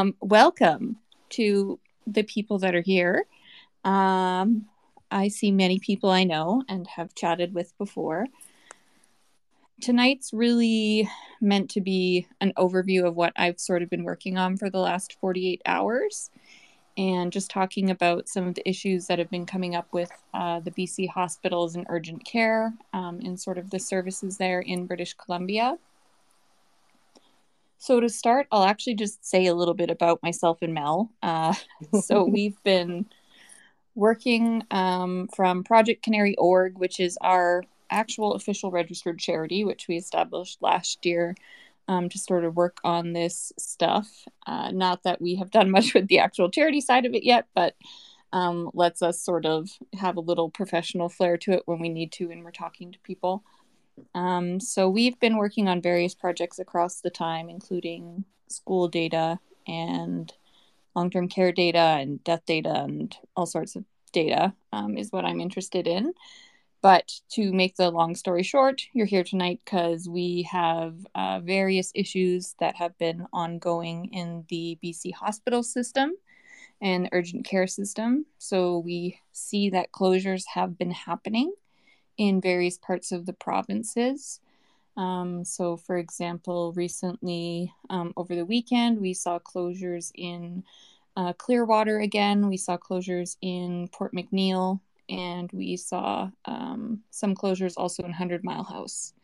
Um, welcome to the people that are here. Um, I see many people I know and have chatted with before. Tonight's really meant to be an overview of what I've sort of been working on for the last 48 hours and just talking about some of the issues that have been coming up with uh, the BC hospitals and urgent care um, and sort of the services there in British Columbia. So, to start, I'll actually just say a little bit about myself and Mel. Uh, so, we've been working um, from Project Canary Org, which is our actual official registered charity, which we established last year um, to sort of work on this stuff. Uh, not that we have done much with the actual charity side of it yet, but um, lets us sort of have a little professional flair to it when we need to and we're talking to people. Um, so we've been working on various projects across the time, including school data and long-term care data and death data and all sorts of data um, is what I'm interested in. But to make the long story short, you're here tonight because we have uh, various issues that have been ongoing in the BC hospital system and urgent care system. So we see that closures have been happening in various parts of the provinces. Um, so, for example, recently um, over the weekend, we saw closures in uh, Clearwater again, we saw closures in Port McNeill, and we saw um, some closures also in Hundred Mile House.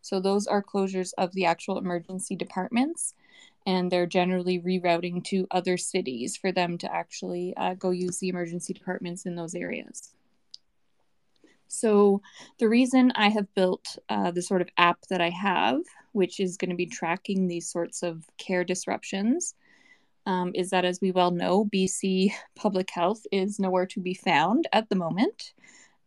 So, those are closures of the actual emergency departments, and they're generally rerouting to other cities for them to actually uh, go use the emergency departments in those areas. So, the reason I have built uh, the sort of app that I have, which is going to be tracking these sorts of care disruptions, um, is that as we well know, BC public health is nowhere to be found at the moment.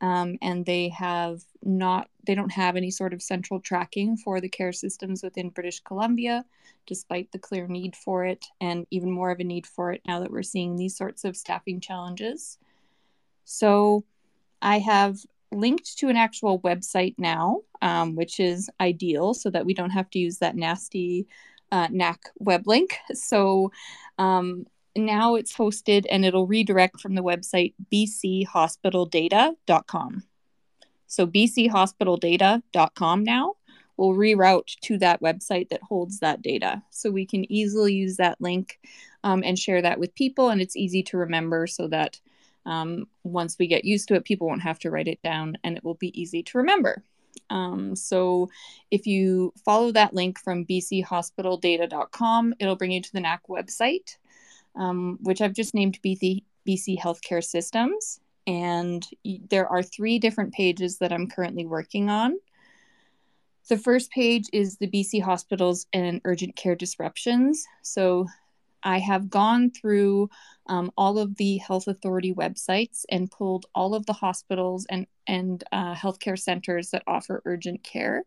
Um, and they have not, they don't have any sort of central tracking for the care systems within British Columbia, despite the clear need for it, and even more of a need for it now that we're seeing these sorts of staffing challenges. So, I have linked to an actual website now, um, which is ideal so that we don't have to use that nasty uh, Knack web link. So um, now it's hosted and it'll redirect from the website bchospitaldata.com. So bchospitaldata.com now will reroute to that website that holds that data. So we can easily use that link um, and share that with people, and it's easy to remember so that um, once we get used to it, people won't have to write it down and it will be easy to remember. Um, so if you follow that link from bchospitaldata.com, it'll bring you to the Knack website, um, which I've just named BC, BC Healthcare Systems. And there are three different pages that I'm currently working on. The first page is the BC hospitals and urgent care disruptions. So I have gone through um, all of the health authority websites and pulled all of the hospitals and, and uh, healthcare centers that offer urgent care.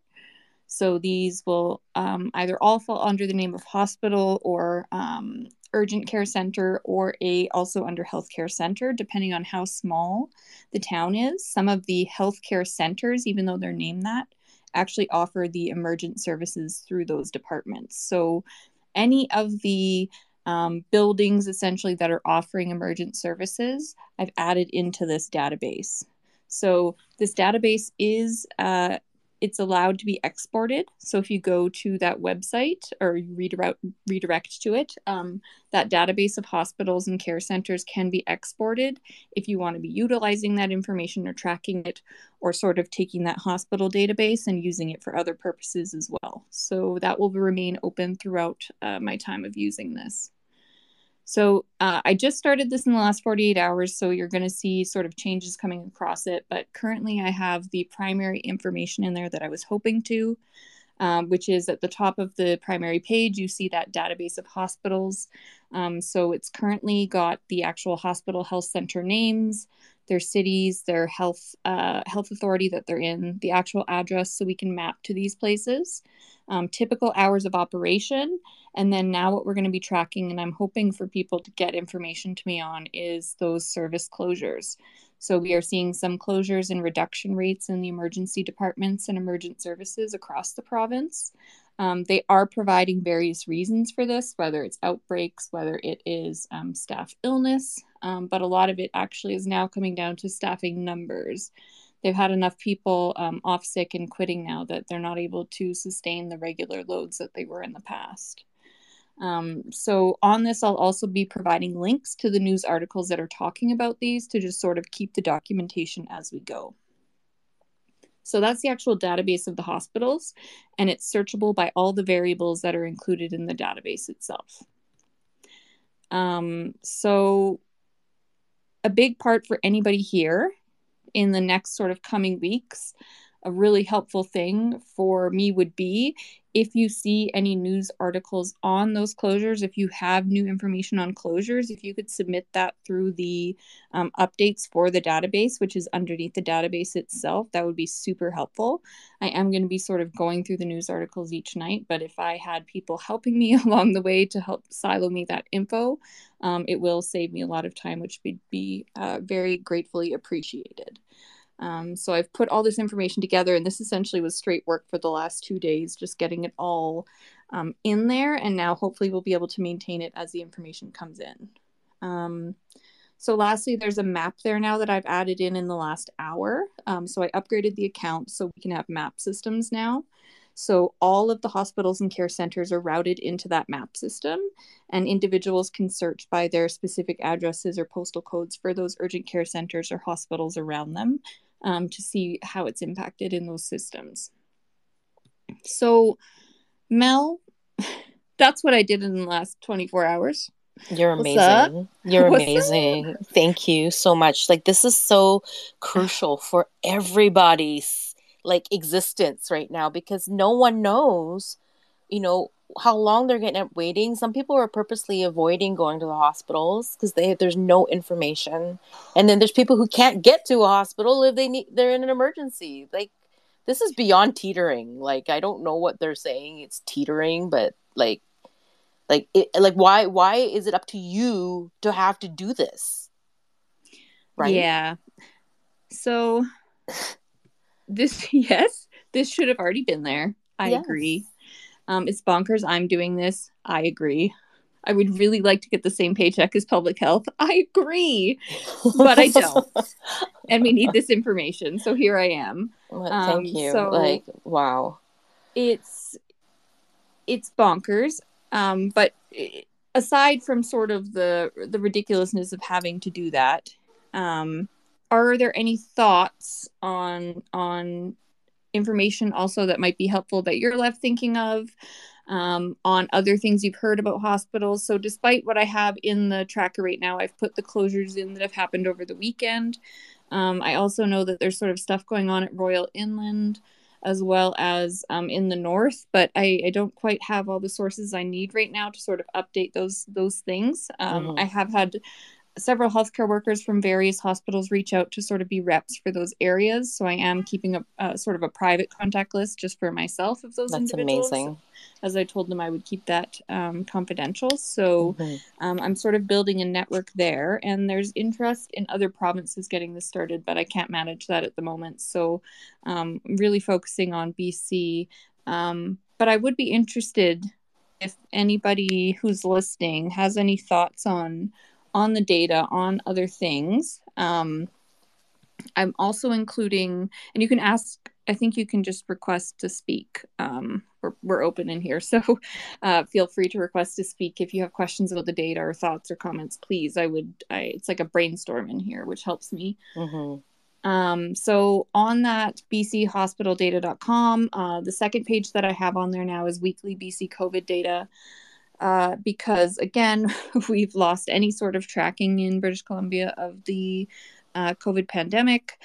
So these will um, either all fall under the name of hospital or um, urgent care center or a also under healthcare center, depending on how small the town is. Some of the healthcare centers, even though they're named that, actually offer the emergent services through those departments. So any of the um, buildings essentially that are offering emergent services, I've added into this database. So this database is uh, it's allowed to be exported. So if you go to that website or redirect redirect to it, um, that database of hospitals and care centers can be exported if you want to be utilizing that information or tracking it, or sort of taking that hospital database and using it for other purposes as well. So that will remain open throughout uh, my time of using this. So uh, I just started this in the last 48 hours, so you're going to see sort of changes coming across it. But currently, I have the primary information in there that I was hoping to, um, which is at the top of the primary page. You see that database of hospitals. Um, so it's currently got the actual hospital health center names, their cities, their health uh, health authority that they're in, the actual address, so we can map to these places um, typical hours of operation. And then now, what we're going to be tracking, and I'm hoping for people to get information to me on, is those service closures. So, we are seeing some closures and reduction rates in the emergency departments and emergent services across the province. Um, they are providing various reasons for this, whether it's outbreaks, whether it is um, staff illness, um, but a lot of it actually is now coming down to staffing numbers. They've had enough people um, off sick and quitting now that they're not able to sustain the regular loads that they were in the past. Um, so, on this, I'll also be providing links to the news articles that are talking about these to just sort of keep the documentation as we go. So that's the actual database of the hospitals, and it's searchable by all the variables that are included in the database itself. Um, so, a big part for anybody here in the next sort of coming weeks, a really helpful thing for me would be if you see any news articles on those closures, if you have new information on closures, if you could submit that through the um, updates for the database, which is underneath the database itself, that would be super helpful. I am going to be sort of going through the news articles each night, but if I had people helping me along the way to help silo me that info, um, it will save me a lot of time, which would be uh, very gratefully appreciated. Um, so I've put all this information together, and this essentially was straight work for the last two days, just getting it all um, in there. And now hopefully we'll be able to maintain it as the information comes in. Um, so lastly, there's a map there now that I've added in in the last hour. Um, so I upgraded the account so we can have map systems now. So all of the hospitals and care centers are routed into that map system, and individuals can search by their specific addresses or postal codes for those urgent care centers or hospitals around them um, to see how it's impacted in those systems. So, Mel, that's what I did in the last 24 hours. You're amazing. You're What's amazing. Up? Thank you so much. Like this is so crucial for everybody's like existence right now because no one knows, you know, how long they're getting at waiting. Some people are purposely avoiding going to the hospitals because they there's no information, and then there's people who can't get to a hospital if they need they're in an emergency. Like this is beyond teetering. Like I don't know what they're saying. It's teetering, but like, like it like why why is it up to you to have to do this? Right? Yeah. So this yes, this should have already been there. I yes. agree. Um, it's bonkers. I'm doing this. I agree. I would really like to get the same paycheck as public health. I agree, but I don't. and we need this information. So here I am. Well, thank um, you. So like, wow. It's it's bonkers. Um, but aside from sort of the the ridiculousness of having to do that, um, are there any thoughts on on information also that might be helpful that you're left thinking of um, on other things you've heard about hospitals. So, despite what I have in the tracker right now, I've put the closures in that have happened over the weekend. Um, I also know that there's sort of stuff going on at Royal Inland as well as um, in the north, but I, I, don't quite have all the sources I need right now to sort of update those those things. Um, mm-hmm. I have had several healthcare workers from various hospitals reach out to sort of be reps for those areas. So I am keeping a, a sort of a private contact list just for myself of those That's amazing. As I told them, I would keep that um, confidential. So mm-hmm. um, I'm sort of building a network there, and there's interest in other provinces getting this started, but I can't manage that at the moment. So um, really focusing on BC. Um, but I would be interested if anybody who's listening has any thoughts on on the data on other things. Um, I'm also including, and you can ask, I think you can just request to speak. Um, we're, we're open in here. So uh, feel free to request to speak if you have questions about the data or thoughts or comments, please. I would, I, it's like a brainstorm in here, which helps me. Mm-hmm. Um, so on that bchospitaldata.com, uh, the second page that I have on there now is weekly BC COVID data uh, because again, we've lost any sort of tracking in British Columbia of the uh, COVID pandemic.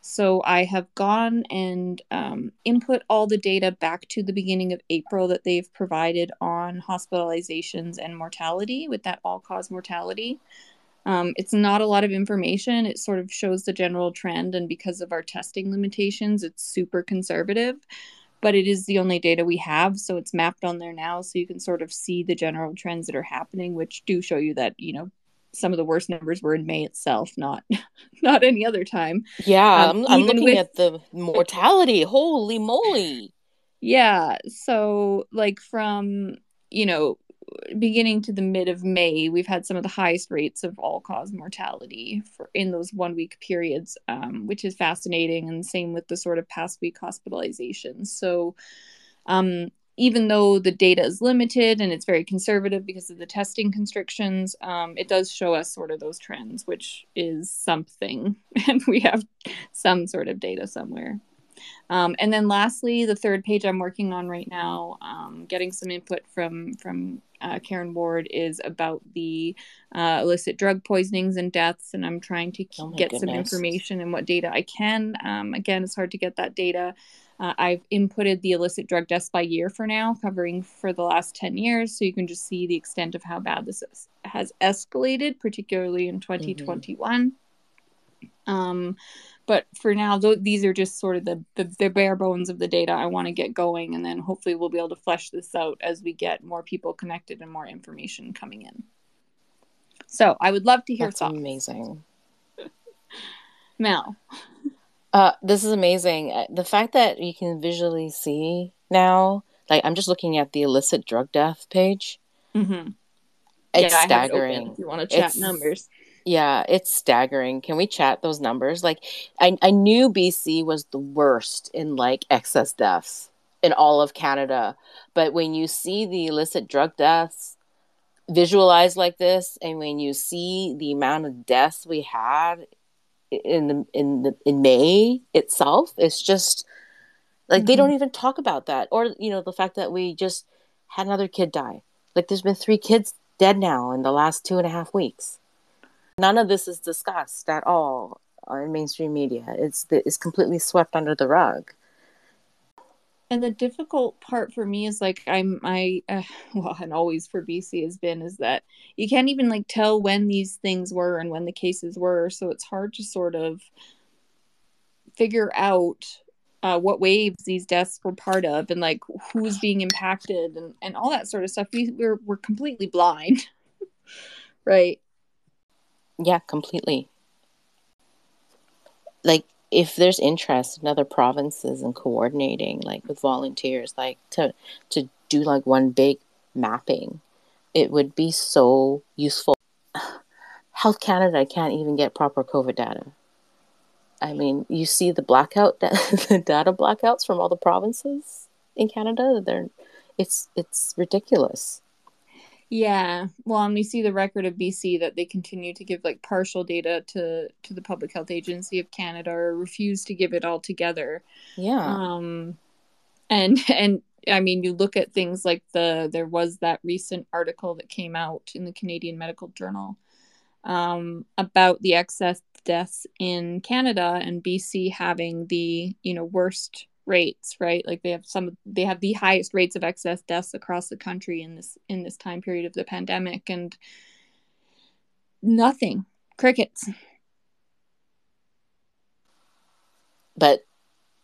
So I have gone and um, input all the data back to the beginning of April that they've provided on hospitalizations and mortality with that all cause mortality. Um, it's not a lot of information. It sort of shows the general trend, and because of our testing limitations, it's super conservative but it is the only data we have so it's mapped on there now so you can sort of see the general trends that are happening which do show you that you know some of the worst numbers were in May itself, not not any other time. Yeah, um, I'm, I'm looking with... at the mortality. Holy moly! Yeah. So, like, from, you know, beginning to the mid of May, we've had some of the highest rates of all cause mortality for in those one week periods, um, which is fascinating. And same with the sort of past week hospitalizations. So, um, even though the data is limited and it's very conservative because of the testing constrictions, um, it does show us sort of those trends, which is something. And we have some sort of data somewhere. Um, and then lastly, the third page I'm working on right now, um, getting some input from from uh, Karen Ward is about the uh, illicit drug poisonings and deaths, and I'm trying to oh get goodness. some information and what data I can. Um, again, it's hard to get that data. Uh, I've inputted the illicit drug deaths by year for now, covering for the last 10 years. So you can just see the extent of how bad this is, has escalated, particularly in 2021. Mm-hmm. Um, but for now, th- these are just sort of the, the, the bare bones of the data I want to get going. And then hopefully we'll be able to flesh this out as we get more people connected and more information coming in. So I would love to hear That's thoughts. amazing. Mel. Uh, this is amazing. Uh, the fact that you can visually see now, like I'm just looking at the illicit drug death page. Mm-hmm. It's yeah, staggering. It if you want to chat it's, numbers. Yeah, it's staggering. Can we chat those numbers? Like, I, I knew BC was the worst in like excess deaths in all of Canada, but when you see the illicit drug deaths visualized like this, and when you see the amount of deaths we had in the in the in May itself. It's just like mm-hmm. they don't mm-hmm. even talk about that, or you know the fact that we just had another kid die. Like there's been three kids dead now in the last two and a half weeks. None of this is discussed at all in mainstream media. It's it's completely swept under the rug. And the difficult part for me is like i'm i uh, well and always for bc has been is that you can't even like tell when these things were and when the cases were. So it's hard to sort of figure out uh, what waves these deaths were part of and like who's being impacted and, and all that sort of stuff. We, we're, we're completely blind right yeah completely. Like if there's interest in other provinces and coordinating like with volunteers like to to do like one big mapping it would be so useful. Health canada can't even get proper covid data. I mean you see the blackout the data blackouts from all the provinces in canada they're it's it's ridiculous yeah. Well, and we see the record of BC that they continue to give like partial data to to the Public Health Agency of Canada or refuse to give it all together. Yeah. Um and and I mean, you look at things like the there was that recent article that came out in the Canadian Medical Journal um, about the excess deaths in Canada and BC having the you know worst rates right? Like they have some they have the highest rates of excess deaths across the country in this in this time period of the pandemic and nothing. Crickets. But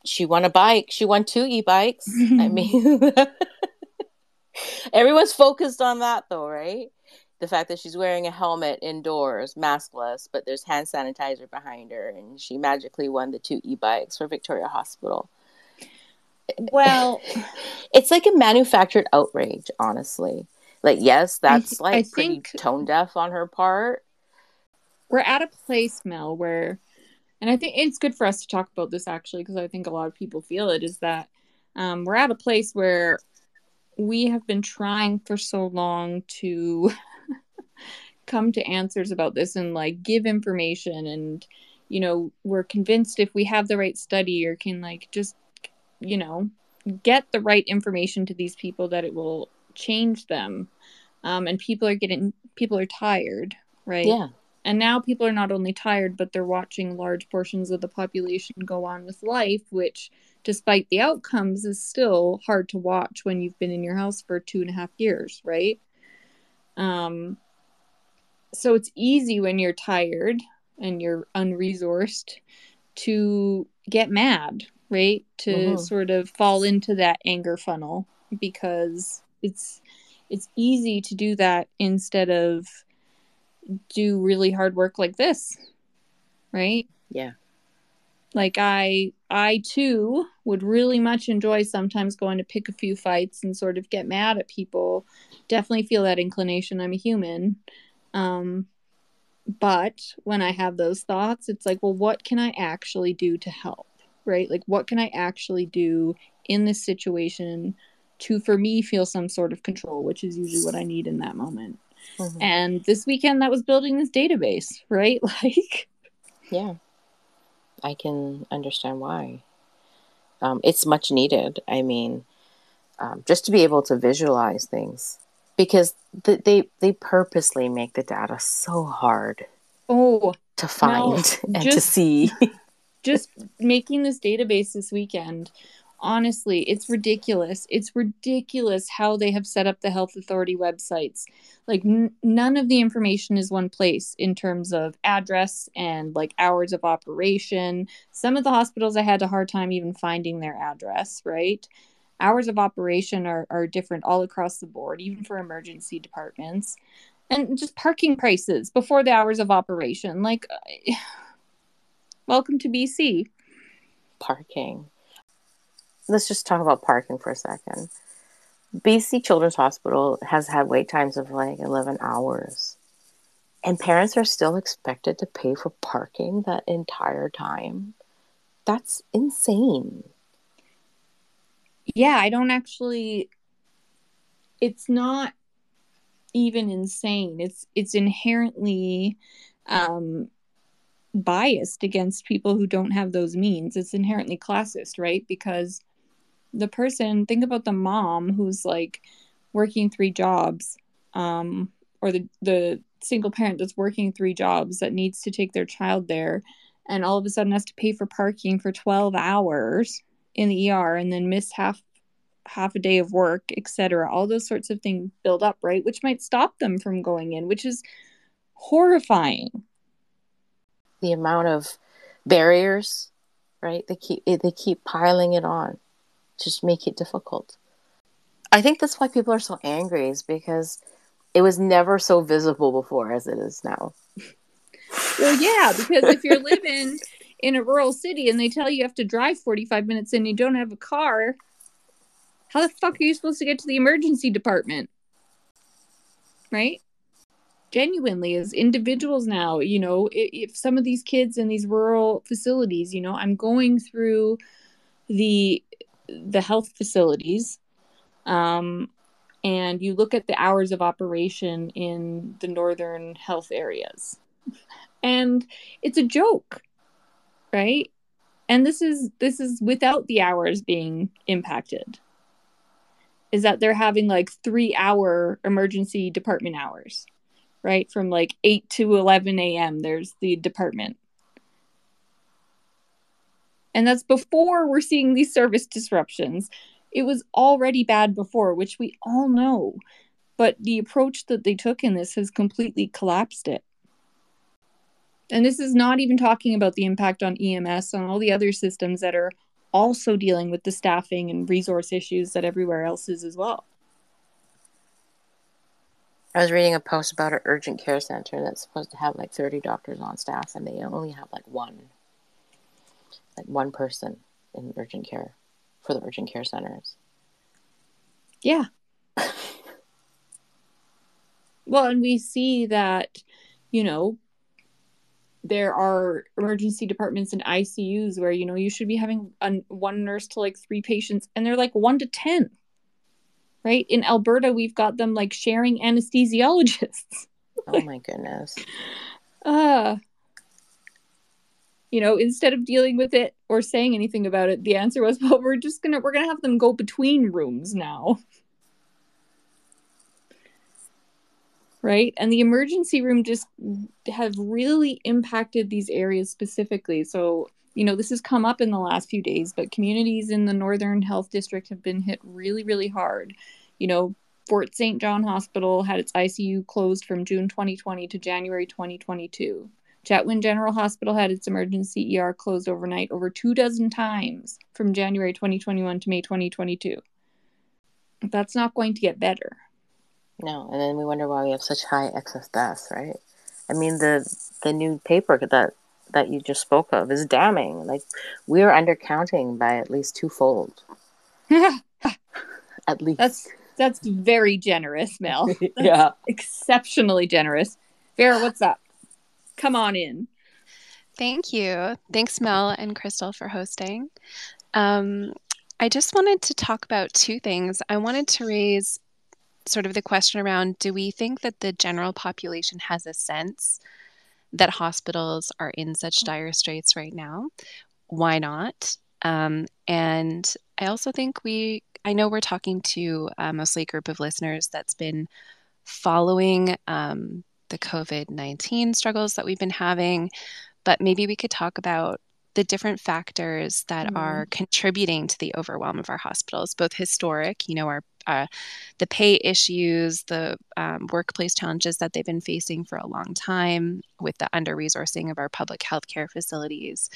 she won a bike. She won two e-bikes. I mean everyone's focused on that though right? The fact that she's wearing a helmet indoors maskless but there's hand sanitizer behind her and she magically won the two e-bikes for victoria hospital well, it's like a manufactured outrage, honestly. Like, yes, that's th- like pretty tone deaf on her part. We're at a place, Mel, where, and I think it's good for us to talk about this actually, because I think a lot of people feel it, is that um, we're at a place where we have been trying for so long to come to answers about this and like give information and you know we're convinced if we have the right study or can like just you know, get the right information to these people that it will change them. Um, and people are getting, people are tired, right? Yeah. And now people are not only tired, but they're watching large portions of the population go on with life, which, despite the outcomes, is still hard to watch when you've been in your house for two and a half years, right? Um, so it's easy when you're tired and you're unresourced to get mad, right? To mm-hmm. sort of fall into that anger funnel because it's it's easy to do that instead of do really hard work like this. Right? Yeah. like i i too would really much enjoy sometimes going to pick a few fights and sort of get mad at people definitely feel that inclination i'm a human um but when i have those thoughts it's like well what can i actually do to help right like what can i actually do in this situation to for me feel some sort of control which is usually what i need in that moment mm-hmm. and this weekend that was building this database right like yeah I can understand why. Um, it's much needed. I mean, um, just to be able to visualize things because th- they they purposely make the data so hard. Oh, to find and just, to see. just making this database this weekend honestly, it's ridiculous. It's ridiculous how they have set up the health authority websites. Like, n- none of the information is one place in terms of address and like hours of operation. Some of the hospitals, I had a hard time even finding their address, right? Hours of operation are, are different all across the board, even for emergency departments. And just parking prices before the hours of operation. Like, welcome to BC. Parking let's just talk about parking for a second. BC Children's Hospital has had wait times of like 11 hours. And parents are still expected to pay for parking that entire time. That's insane. Yeah, I don't actually it's not even insane. It's it's inherently um biased against people who don't have those means. It's inherently classist, right? Because the person think about the mom who's like working three jobs um or the the single parent that's working three jobs that needs to take their child there and all of a sudden has to pay for parking for 12 hours in the ER and then miss half half a day of work etc all those sorts of things build up right which might stop them from going in which is horrifying the amount of barriers right they keep they keep piling it on just make it difficult. I think that's why people are so angry is because it was never so visible before as it is now. Well, yeah, because if you're living in a rural city and they tell you you have to drive 45 minutes and you don't have a car, how the fuck are you supposed to get to the emergency department? Right? Genuinely, as individuals now, you know, if, if some of these kids in these rural facilities, you know, I'm going through the the health facilities um, and you look at the hours of operation in the northern health areas. And it's a joke right? And this is this is without the hours being impacted. Is that they're having like three hour emergency department hours right from like 8 to 11 a.m there's the department and that's before we're seeing these service disruptions. It was already bad before, which we all know. But the approach that they took in this has completely collapsed it. And this is not even talking about the impact on EMS, on all the other systems that are also dealing with the staffing and resource issues that everywhere else is as well. I was reading a post about an urgent care center that's supposed to have like 30 doctors on staff, and they only have like one like one person in urgent care for the urgent care centers. Yeah. well, and we see that, you know, there are emergency departments and ICUs where, you know, you should be having a, one nurse to like three patients, and they're like one to 10. Right? In Alberta, we've got them like sharing anesthesiologists. oh my goodness. Uh, you know instead of dealing with it or saying anything about it the answer was well we're just gonna we're gonna have them go between rooms now right and the emergency room just have really impacted these areas specifically so you know this has come up in the last few days but communities in the northern health district have been hit really really hard you know fort st john hospital had its icu closed from june 2020 to january 2022 Chetwynd General Hospital had its emergency ER closed overnight over two dozen times from January 2021 to May 2022. That's not going to get better. No, and then we wonder why we have such high excess deaths, right? I mean, the the new paper that that you just spoke of is damning. Like we're undercounting by at least twofold. at least. That's that's very generous, Mel. That's yeah. Exceptionally generous. Vera, what's up? Come on in. Thank you. Thanks, Mel and Crystal, for hosting. Um, I just wanted to talk about two things. I wanted to raise sort of the question around do we think that the general population has a sense that hospitals are in such dire straits right now? Why not? Um, and I also think we, I know we're talking to uh, mostly a group of listeners that's been following um, the COVID 19 struggles that we've been having, but maybe we could talk about the different factors that mm. are contributing to the overwhelm of our hospitals, both historic, you know, our uh, the pay issues, the um, workplace challenges that they've been facing for a long time, with the under resourcing of our public health care facilities,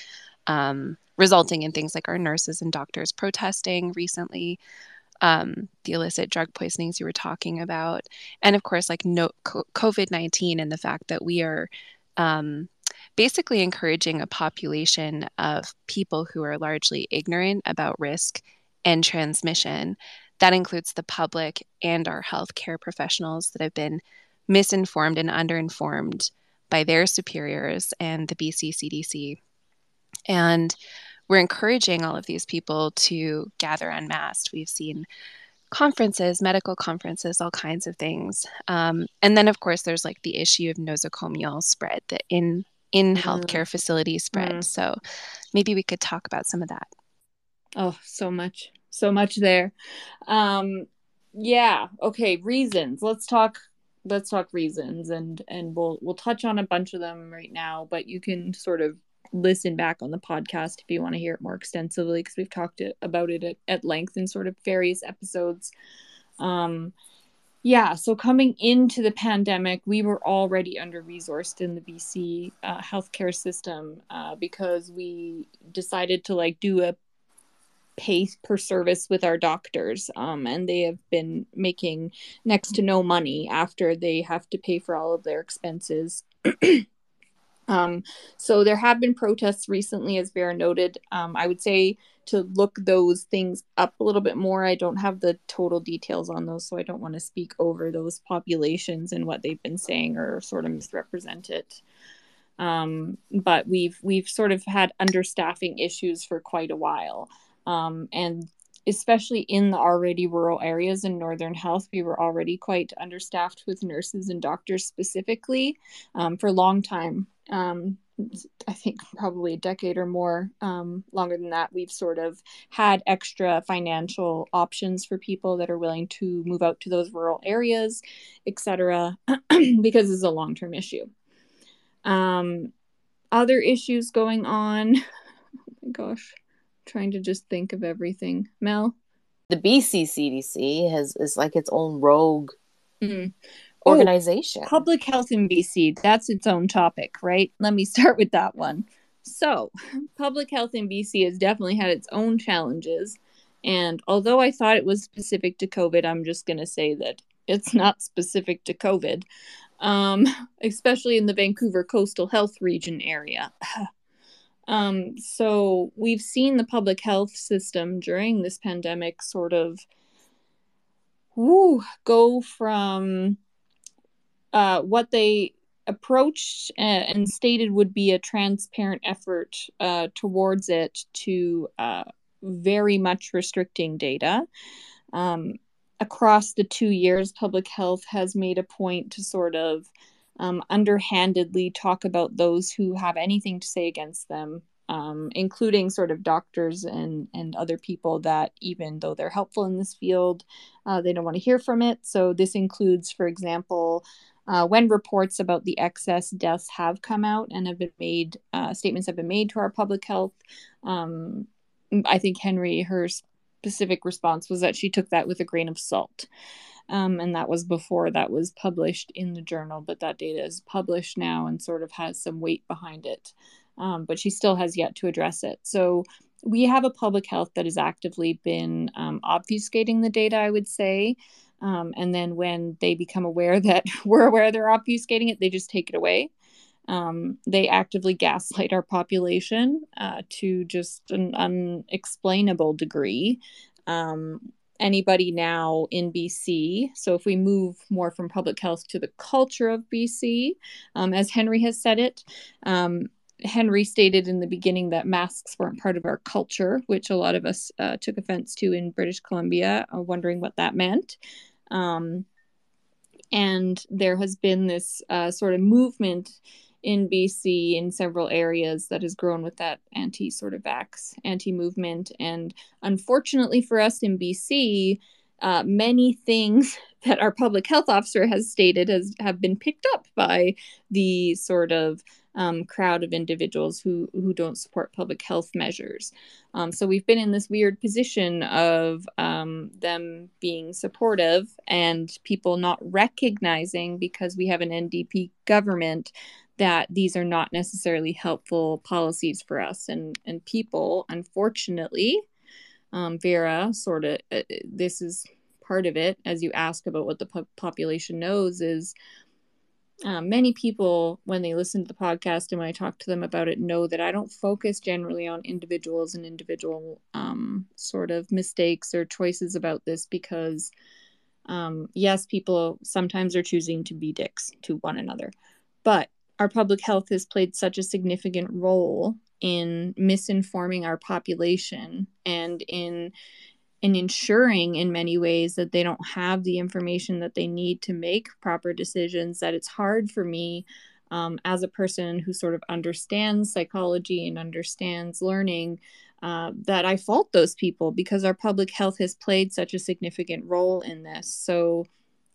um, resulting in things like our nurses and doctors protesting recently. Um, the illicit drug poisonings you were talking about, and of course, like no, COVID 19 and the fact that we are um, basically encouraging a population of people who are largely ignorant about risk and transmission. That includes the public and our healthcare professionals that have been misinformed and underinformed by their superiors and the BC CDC. And we're encouraging all of these people to gather unmasked. We've seen conferences, medical conferences, all kinds of things. Um, and then, of course, there's like the issue of nosocomial spread, the in in mm-hmm. healthcare facility spread. Mm. So maybe we could talk about some of that. Oh, so much, so much there. Um, yeah. Okay. Reasons. Let's talk. Let's talk reasons, and and we'll we'll touch on a bunch of them right now. But you can sort of listen back on the podcast if you want to hear it more extensively because we've talked it, about it at, at length in sort of various episodes. Um, yeah, so coming into the pandemic, we were already under resourced in the BC uh, healthcare system uh, because we decided to like do a pay per service with our doctors um, and they have been making next to no money after they have to pay for all of their expenses um, so there have been protests recently as vera noted um, i would say to look those things up a little bit more. I don't have the total details on those, so I don't want to speak over those populations and what they've been saying or sort of misrepresent it. Um, but we've we've sort of had understaffing issues for quite a while, um, and especially in the already rural areas in northern health we were already quite understaffed with nurses and doctors specifically um, for a long time um, I think probably a decade or more um, longer than that, we've sort of had extra financial options for people that are willing to move out to those rural areas, etc., because it's a long term issue. Um, other issues going on. oh my gosh, trying to just think of everything. Mel, the BC CDC has is like its own rogue. Mm organization. Oh, public health in BC, that's its own topic, right? Let me start with that one. So, public health in BC has definitely had its own challenges. And although I thought it was specific to COVID, I'm just going to say that it's not specific to COVID, um, especially in the Vancouver coastal health region area. um, so, we've seen the public health system during this pandemic sort of woo, go from uh, what they approached and stated would be a transparent effort uh, towards it to uh, very much restricting data. Um, across the two years, public health has made a point to sort of um, underhandedly talk about those who have anything to say against them. Um, including sort of doctors and and other people that even though they're helpful in this field, uh, they don't want to hear from it. So this includes, for example, uh, when reports about the excess deaths have come out and have been made, uh, statements have been made to our public health. Um, I think Henry, her specific response was that she took that with a grain of salt. Um, and that was before that was published in the journal, but that data is published now and sort of has some weight behind it. Um, but she still has yet to address it. So we have a public health that has actively been um, obfuscating the data, I would say. Um, and then when they become aware that we're aware they're obfuscating it, they just take it away. Um, they actively gaslight our population uh, to just an unexplainable degree. Um, anybody now in BC, so if we move more from public health to the culture of BC, um, as Henry has said it, um, Henry stated in the beginning that masks weren't part of our culture, which a lot of us uh, took offense to in British Columbia, uh, wondering what that meant. Um, and there has been this uh, sort of movement in BC in several areas that has grown with that anti sort of vax anti movement. And unfortunately for us in BC, uh, many things that our public health officer has stated has have been picked up by the sort of um, crowd of individuals who who don't support public health measures. Um, so we've been in this weird position of um, them being supportive and people not recognizing because we have an NDP government that these are not necessarily helpful policies for us. And and people unfortunately um, vera sort of uh, this is part of it as you ask about what the po- population knows is um, many people when they listen to the podcast and when i talk to them about it know that i don't focus generally on individuals and individual um, sort of mistakes or choices about this because um, yes people sometimes are choosing to be dicks to one another. But our public health has played such a significant role in misinforming our population and in in ensuring in many ways that they don't have the information that they need to make proper decisions that it's hard for me um, as a person who sort of understands psychology and understands learning uh, that i fault those people because our public health has played such a significant role in this. So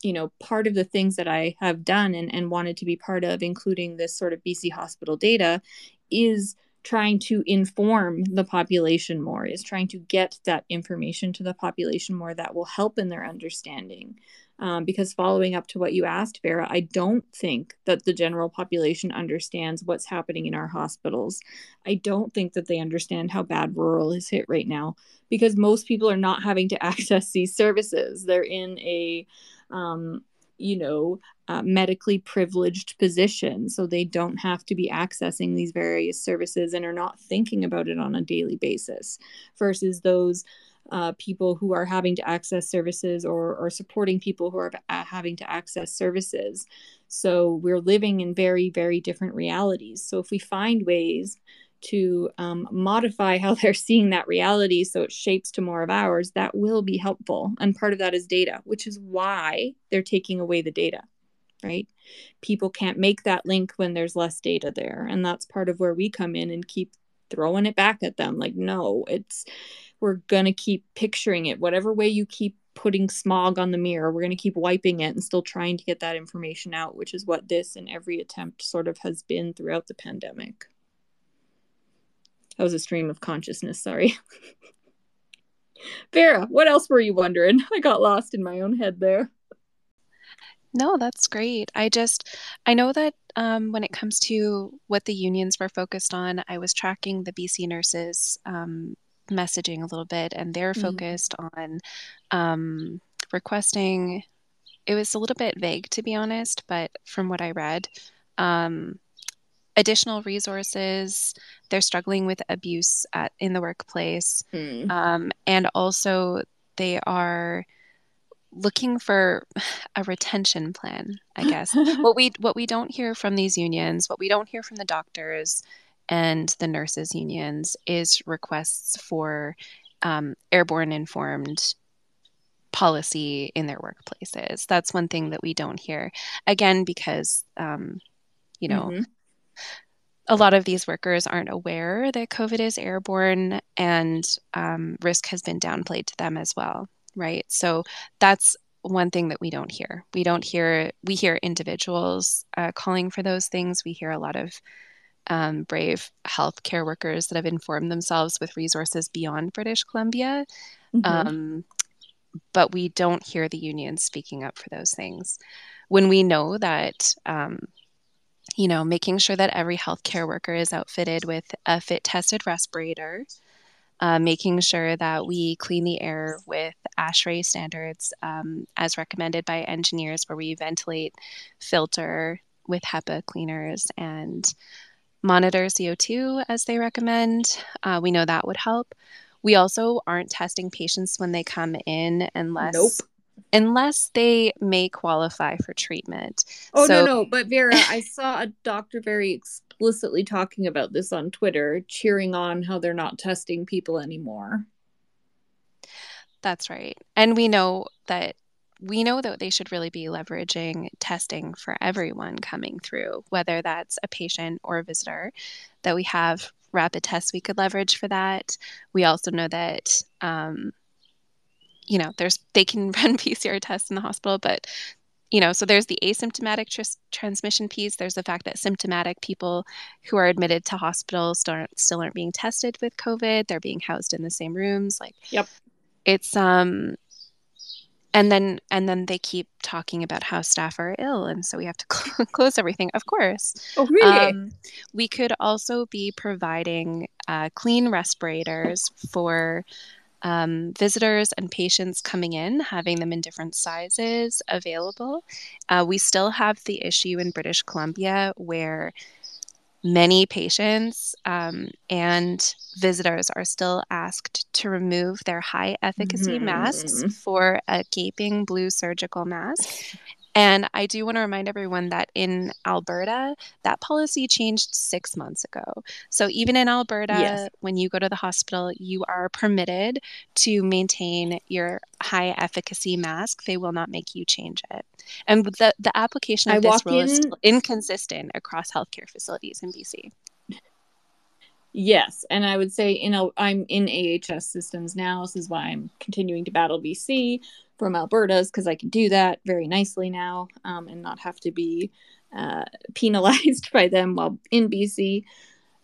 you know, part of the things that I have done and, and wanted to be part of, including this sort of BC hospital data, is trying to inform the population more, is trying to get that information to the population more that will help in their understanding. Um, because following up to what you asked, Vera, I don't think that the general population understands what's happening in our hospitals. I don't think that they understand how bad rural is hit right now because most people are not having to access these services. They're in a um, you know, uh, medically privileged position. So they don't have to be accessing these various services and are not thinking about it on a daily basis versus those uh, people who are having to access services or, or supporting people who are uh, having to access services. So we're living in very, very different realities. So if we find ways to um, modify how they're seeing that reality so it shapes to more of ours, that will be helpful. And part of that is data, which is why they're taking away the data, right? People can't make that link when there's less data there. And that's part of where we come in and keep throwing it back at them. Like, no, it's, we're going to keep picturing it. Whatever way you keep putting smog on the mirror, we're going to keep wiping it and still trying to get that information out, which is what this and every attempt sort of has been throughout the pandemic. That was a stream of consciousness. Sorry. Vera, what else were you wondering? I got lost in my own head there. No, that's great. I just, I know that um, when it comes to what the unions were focused on, I was tracking the BC nurses um, messaging a little bit, and they're mm-hmm. focused on um, requesting. It was a little bit vague, to be honest, but from what I read, um, additional resources. They're struggling with abuse at, in the workplace. Mm. Um, and also, they are looking for a retention plan i guess. What we what we don't hear from these unions what we don't hear from the doctors and the nurses unions is requests for um, airborne informed policy in their workplaces. That's one thing that we don't hear. Again because um, you know mm-hmm. a lot of these workers aren't aware that COVID is airborne and um, risk has been downplayed to them as well, right? So that's one thing that we don't hear. We don't hear, we hear individuals uh, calling for those things. We hear a lot of um, brave healthcare workers that have informed themselves with resources beyond British Columbia. Mm-hmm. Um, but we don't hear the unions speaking up for those things. When we know that um, you know, making sure that every healthcare worker is outfitted with a fit tested respirator, uh, making sure that we clean the air with ASHRAE standards um, as recommended by engineers, where we ventilate, filter, with HEPA cleaners and monitor CO2 as they recommend. Uh, we know that would help. We also aren't testing patients when they come in unless nope. unless they may qualify for treatment. Oh so, no, no, but Vera, I saw a doctor very explicitly talking about this on Twitter, cheering on how they're not testing people anymore. That's right. And we know that we know that they should really be leveraging testing for everyone coming through, whether that's a patient or a visitor, that we have rapid tests we could leverage for that. We also know that, um, you know, there's they can run PCR tests in the hospital, but you know, so there's the asymptomatic tr- transmission piece. There's the fact that symptomatic people who are admitted to hospitals still aren't, still aren't being tested with COVID. They're being housed in the same rooms. Like, yep, it's um and then and then they keep talking about how staff are ill and so we have to cl- close everything of course oh really um, we could also be providing uh, clean respirators for um, visitors and patients coming in having them in different sizes available uh, we still have the issue in british columbia where many patients um, and visitors are still asked to remove their high efficacy mm-hmm. masks for a gaping blue surgical mask. And I do want to remind everyone that in Alberta, that policy changed six months ago. So even in Alberta, yes. when you go to the hospital, you are permitted to maintain your high efficacy mask. They will not make you change it. And the, the application of I this rule in... is still inconsistent across healthcare facilities in BC. Yes, and I would say you know I'm in AHS systems now. This is why I'm continuing to battle BC from Alberta's because I can do that very nicely now um, and not have to be uh, penalized by them while in BC.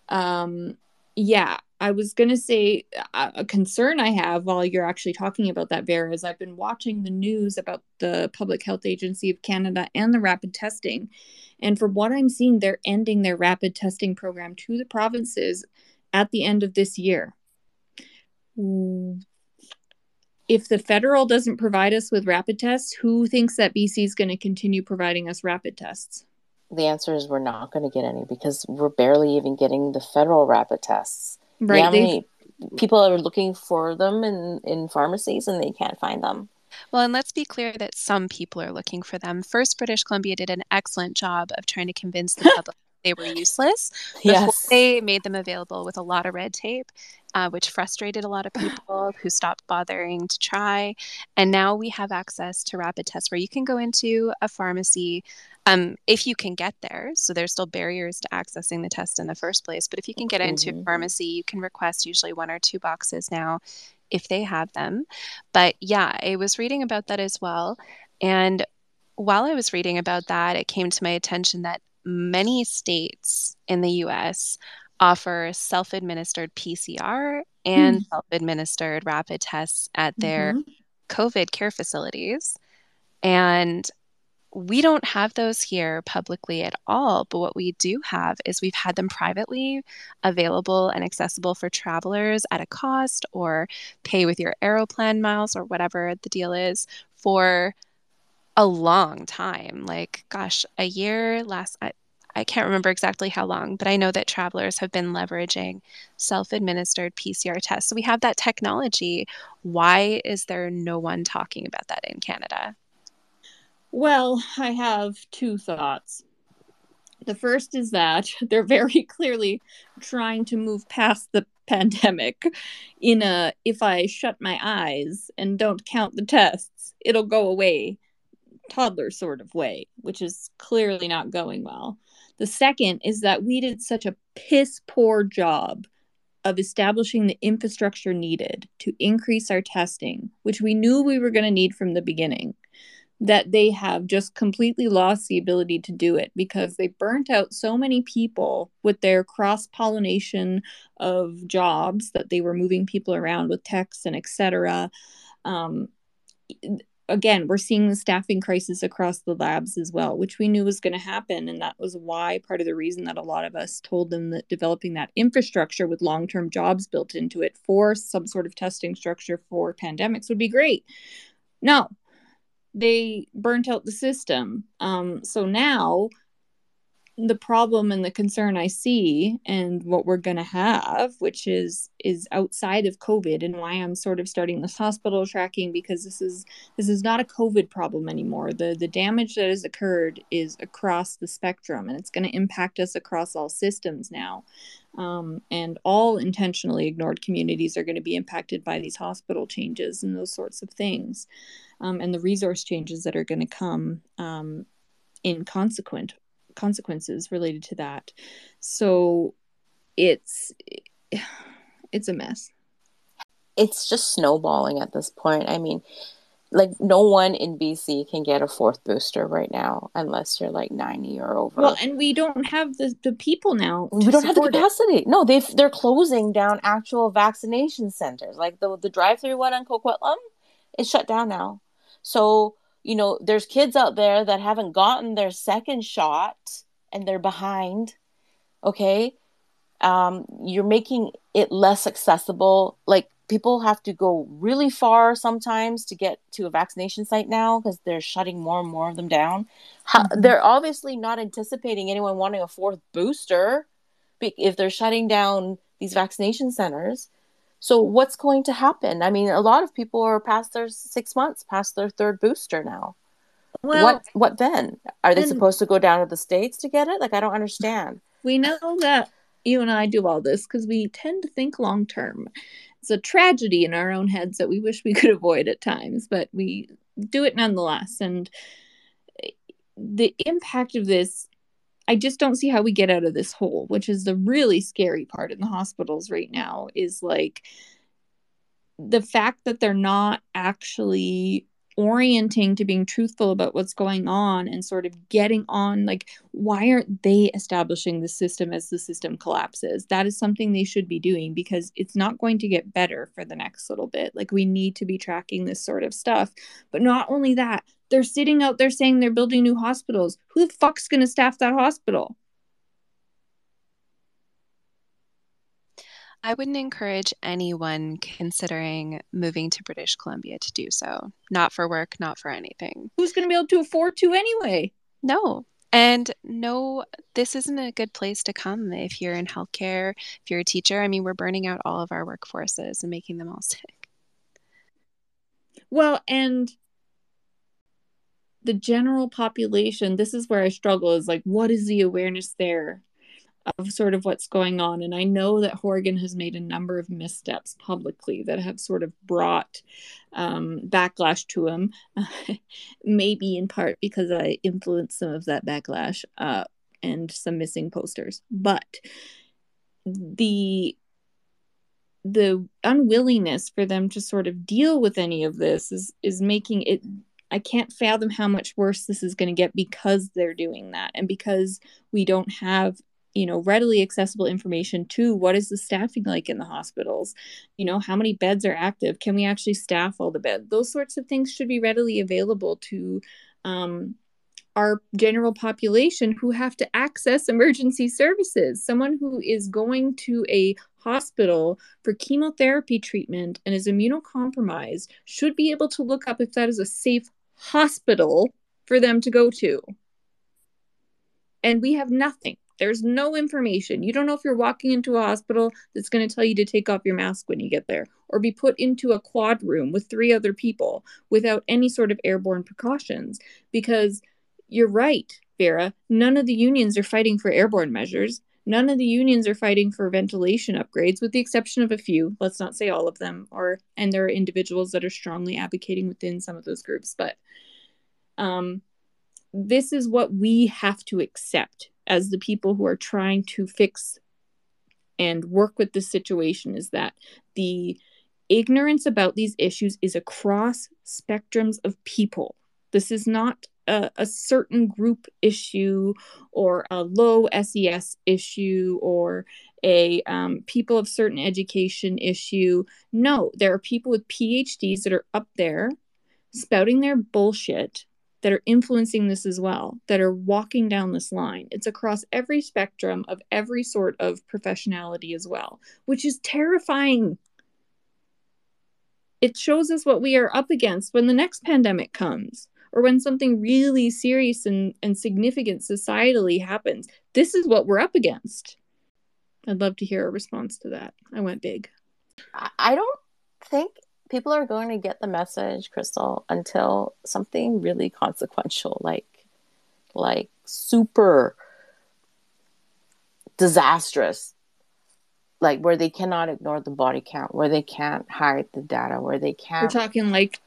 Um, yeah, I was going to say a, a concern I have while you're actually talking about that, Vera, is I've been watching the news about the Public Health Agency of Canada and the rapid testing. And from what I'm seeing, they're ending their rapid testing program to the provinces at the end of this year. If the federal doesn't provide us with rapid tests, who thinks that BC is going to continue providing us rapid tests? The answer is we're not going to get any because we're barely even getting the federal rapid tests. Right. Yeah, many people are looking for them in, in pharmacies and they can't find them. Well, and let's be clear that some people are looking for them. First, British Columbia did an excellent job of trying to convince the public they were useless before yes. they made them available with a lot of red tape, uh, which frustrated a lot of people who stopped bothering to try. And now we have access to rapid tests where you can go into a pharmacy um, if you can get there. So there's still barriers to accessing the test in the first place. But if you can get into mm-hmm. a pharmacy, you can request usually one or two boxes now if they have them. But yeah, I was reading about that as well. And while I was reading about that, it came to my attention that many states in the US offer self administered PCR and mm. self administered rapid tests at their mm-hmm. COVID care facilities. And we don't have those here publicly at all, but what we do have is we've had them privately available and accessible for travelers at a cost or pay with your Aeroplan miles or whatever the deal is for a long time. Like, gosh, a year last, I, I can't remember exactly how long, but I know that travelers have been leveraging self administered PCR tests. So we have that technology. Why is there no one talking about that in Canada? Well, I have two thoughts. The first is that they're very clearly trying to move past the pandemic in a if I shut my eyes and don't count the tests, it'll go away toddler sort of way, which is clearly not going well. The second is that we did such a piss poor job of establishing the infrastructure needed to increase our testing, which we knew we were going to need from the beginning that they have just completely lost the ability to do it because they burnt out so many people with their cross pollination of jobs that they were moving people around with techs and etc. Um, again, we're seeing the staffing crisis across the labs as well, which we knew was going to happen. And that was why part of the reason that a lot of us told them that developing that infrastructure with long term jobs built into it for some sort of testing structure for pandemics would be great. No, they burnt out the system. Um, so now the problem and the concern I see and what we're going to have which is is outside of covid and why I'm sort of starting this hospital tracking because this is this is not a covid problem anymore. The the damage that has occurred is across the spectrum and it's going to impact us across all systems now. Um, and all intentionally ignored communities are going to be impacted by these hospital changes and those sorts of things um, and the resource changes that are going to come um, in consequent consequences related to that. So it's it's a mess. It's just snowballing at this point. I mean, like no one in BC can get a fourth booster right now unless you're like 90 or over. Well, and we don't have the, the people now. We don't have the capacity. It. No, they've they're closing down actual vaccination centers. Like the the drive-through one on Coquitlam is shut down now. So you know, there's kids out there that haven't gotten their second shot and they're behind. Okay. Um, you're making it less accessible. Like people have to go really far sometimes to get to a vaccination site now because they're shutting more and more of them down. How, mm-hmm. They're obviously not anticipating anyone wanting a fourth booster if they're shutting down these vaccination centers. So what's going to happen? I mean, a lot of people are past their six months, past their third booster now. Well, what what then? Are they supposed to go down to the states to get it? Like, I don't understand. We know that you and I do all this because we tend to think long term. It's a tragedy in our own heads that we wish we could avoid at times, but we do it nonetheless. And the impact of this I just don't see how we get out of this hole, which is the really scary part in the hospitals right now is like the fact that they're not actually orienting to being truthful about what's going on and sort of getting on like why aren't they establishing the system as the system collapses? That is something they should be doing because it's not going to get better for the next little bit. Like we need to be tracking this sort of stuff. But not only that they're sitting out there saying they're building new hospitals. Who the fuck's going to staff that hospital? I wouldn't encourage anyone considering moving to British Columbia to do so. Not for work, not for anything. Who's going to be able to afford to anyway? No. And no, this isn't a good place to come if you're in healthcare, if you're a teacher. I mean, we're burning out all of our workforces and making them all sick. Well, and the general population, this is where I struggle is like, what is the awareness there of sort of what's going on? And I know that Horgan has made a number of missteps publicly that have sort of brought um, backlash to him, maybe in part because I influenced some of that backlash uh, and some missing posters. But the the unwillingness for them to sort of deal with any of this is is making it I can't fathom how much worse this is going to get because they're doing that and because we don't have you know readily accessible information to what is the staffing like in the hospitals you know how many beds are active can we actually staff all the beds those sorts of things should be readily available to um, our general population who have to access emergency services someone who is going to a hospital for chemotherapy treatment and is immunocompromised should be able to look up if that is a safe hospital for them to go to. And we have nothing. There's no information. You don't know if you're walking into a hospital that's going to tell you to take off your mask when you get there or be put into a quad room with three other people without any sort of airborne precautions. Because you're right, Vera, none of the unions are fighting for airborne measures. None of the unions are fighting for ventilation upgrades, with the exception of a few. Let's not say all of them, or and there are individuals that are strongly advocating within some of those groups. But um, this is what we have to accept as the people who are trying to fix and work with the situation. Is that the ignorance about these issues is across spectrums of people. This is not a, a, certain group issue or a low SES issue or a um, people of certain education issue. No, there are people with PhDs that are up there spouting their bullshit that are influencing this as well, that are walking down this line. It's across every spectrum of every sort of professionality as well, which is terrifying. It shows us what we are up against when the next pandemic comes or when something really serious and, and significant societally happens this is what we're up against. I'd love to hear a response to that. I went big. I don't think people are going to get the message crystal until something really consequential like like super disastrous like where they cannot ignore the body count where they can't hide the data where they can't we're talking like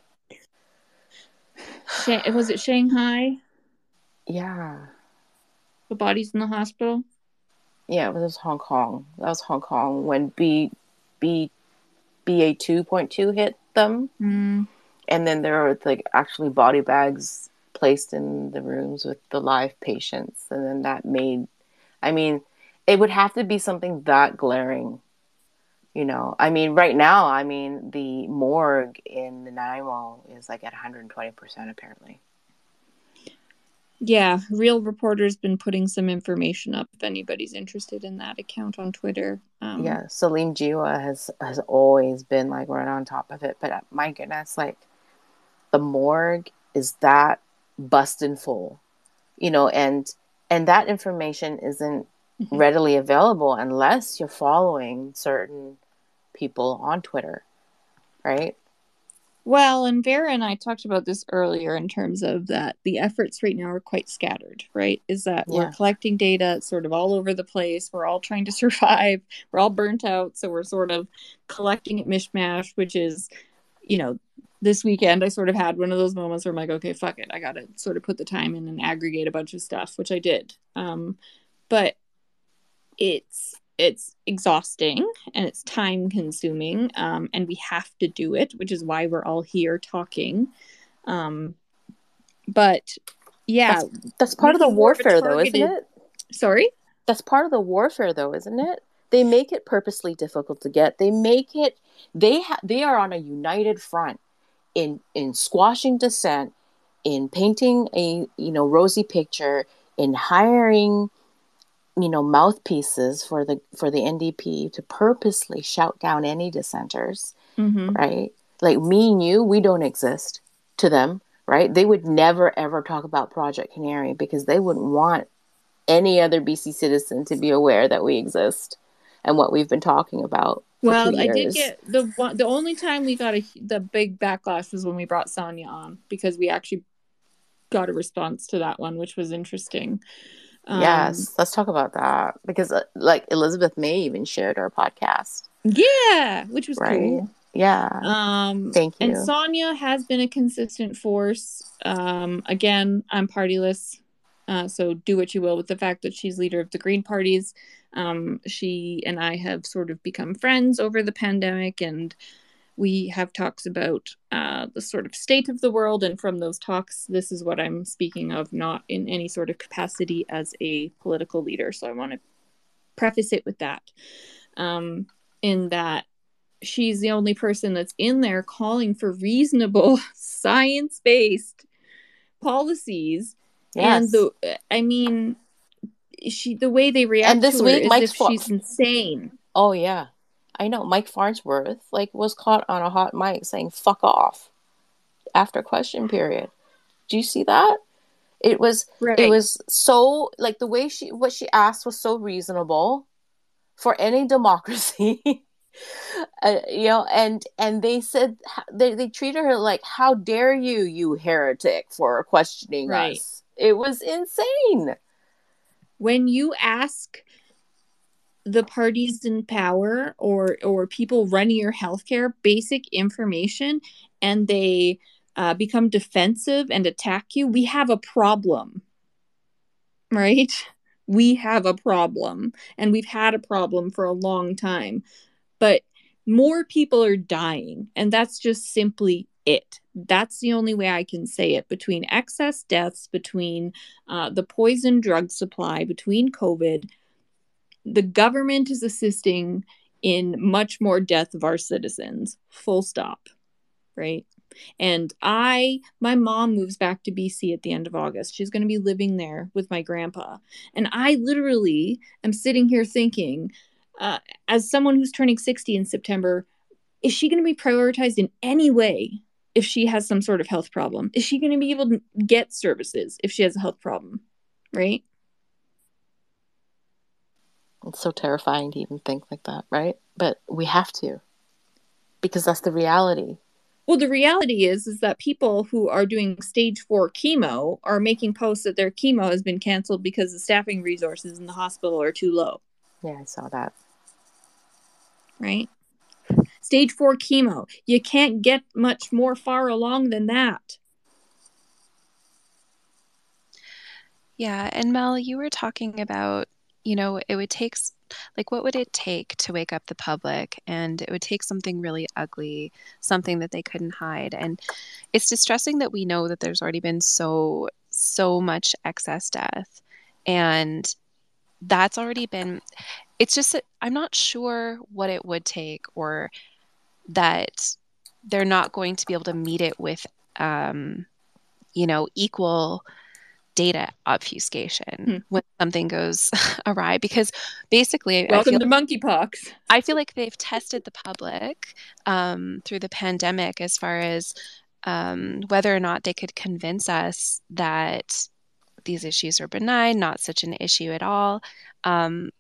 was it shanghai? Yeah. The bodies in the hospital? Yeah it was hong kong. That was hong kong when b b ba 2.2 hit them. Mm. and then there were like actually body bags placed in the rooms with the live patients. And then that made i mean it would have to be something that glaring you know i mean right now i mean the morgue in the nanaimo is like at 120% apparently. Yeah real reporter's been putting some information up if anybody's interested in that account on twitter. Um, yeah salim jiwa has has always been like right on top of it but uh, my goodness like the morgue is that busting full you know and and that information isn't mm-hmm. readily available unless you're following certain people on Twitter, right? Well, and Vera and I talked about this earlier in terms of that the efforts right now are quite scattered, right? Is that yeah. we're collecting data sort of all over the place. We're all trying to survive. We're all burnt out. So we're sort of collecting at mishmash, which is, you know, this weekend I sort of had one of those moments where I'm like, okay, fuck it. I got to sort of put the time in and aggregate a bunch of stuff, which I did. Um, but it's it's exhausting and it's time consuming um, and we have to do it which is why we're all here talking. Um, but yeah. That's, that's part of the warfare though isn't it? Sorry? That's part of the warfare though isn't it? They make it purposely difficult to get. They make it they ha- they are on a united front in in squashing dissent in painting a you know rosy picture in hiring you know mouthpieces for the for the NDP to purposely shout down any dissenters, mm-hmm. right? Like me and you, we don't exist to them, right? They would never ever talk about Project Canary because they wouldn't want any other BC citizen to be aware that we exist and what we've been talking about. Well, I did get the one. The only time we got a the big backlash was when we brought Sonia on because we actually got a response to that one, which was interesting. Um, yes, let's talk about that because, uh, like, Elizabeth May even shared our podcast. Yeah, which was right? cool. Yeah. Um, Thank you. And Sonia has been a consistent force. Um, again, I'm partyless, uh, so do what you will with the fact that she's leader of the Green parties. Um, she and I have sort of become friends over the pandemic, and we have talks about uh, the sort of state of the world. And from those talks, this is what I'm speaking of, not in any sort of capacity as a political leader. So I want to preface it with that. Um, in that she's the only person that's in there calling for reasonable science based policies. Yes. And the, I mean, she the way they react and this to week, her Mike is if she's insane. Oh yeah, I know Mike Farnworth like was caught on a hot mic saying "fuck off" after question period. Do you see that? It was right. it was so like the way she what she asked was so reasonable for any democracy. uh, you know, and and they said they they treated her like, "How dare you, you heretic, for questioning right. us?" It was insane. When you ask the parties in power or or people running your healthcare basic information and they uh, become defensive and attack you we have a problem right? We have a problem and we've had a problem for a long time but more people are dying and that's just simply it. That's the only way i can say it. Between excess deaths between uh, the poison drug supply between covid the government is assisting in much more death of our citizens full stop right and i my mom moves back to bc at the end of august she's going to be living there with my grandpa and i literally am sitting here thinking uh, as someone who's turning 60 in september is she going to be prioritized in any way if she has some sort of health problem? Is she going to be able to get services if she has a health problem? Right? It's so terrifying to even think like that, right? But we have to because that's the reality. Well, the reality is is that people who are doing stage 4 chemo are making posts that their chemo has been canceled because the staffing resources in the hospital are too low. Yeah, I saw that. Right? Stage 4 chemo. You can't get much more far along than that. Yeah, and Mel, you were talking about, you know, it would take like what would it take to wake up the public? And it would take something really ugly something that they couldn't hide. And it's distressing that we know that there's already been so so much excess death. And that's already been it's just i'm not sure what it would take or that they're not going to be able to meet it with um you know equal data obfuscation hmm. when something goes awry because basically welcome to monkeypox i feel like they've tested the public um, through the pandemic as far as um, whether or not they could convince us that these issues are benign not such an issue at all um,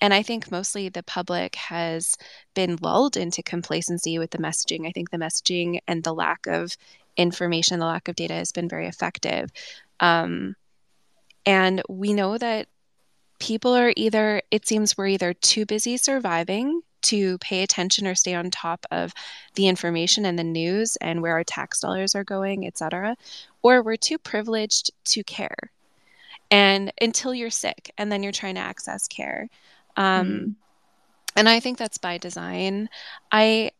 and I think mostly the public has been lulled into complacency with the messaging. I think the messaging and the lack of information, the lack of data has been very effective. Um, and we know that people are either, it seems we're either too busy surviving to pay attention or stay on top of the information and the news and where our tax dollars are going, et cetera, or we're too privileged to care. And until you're sick, and then you're trying to access care. Um, mm. And I think that's by design. I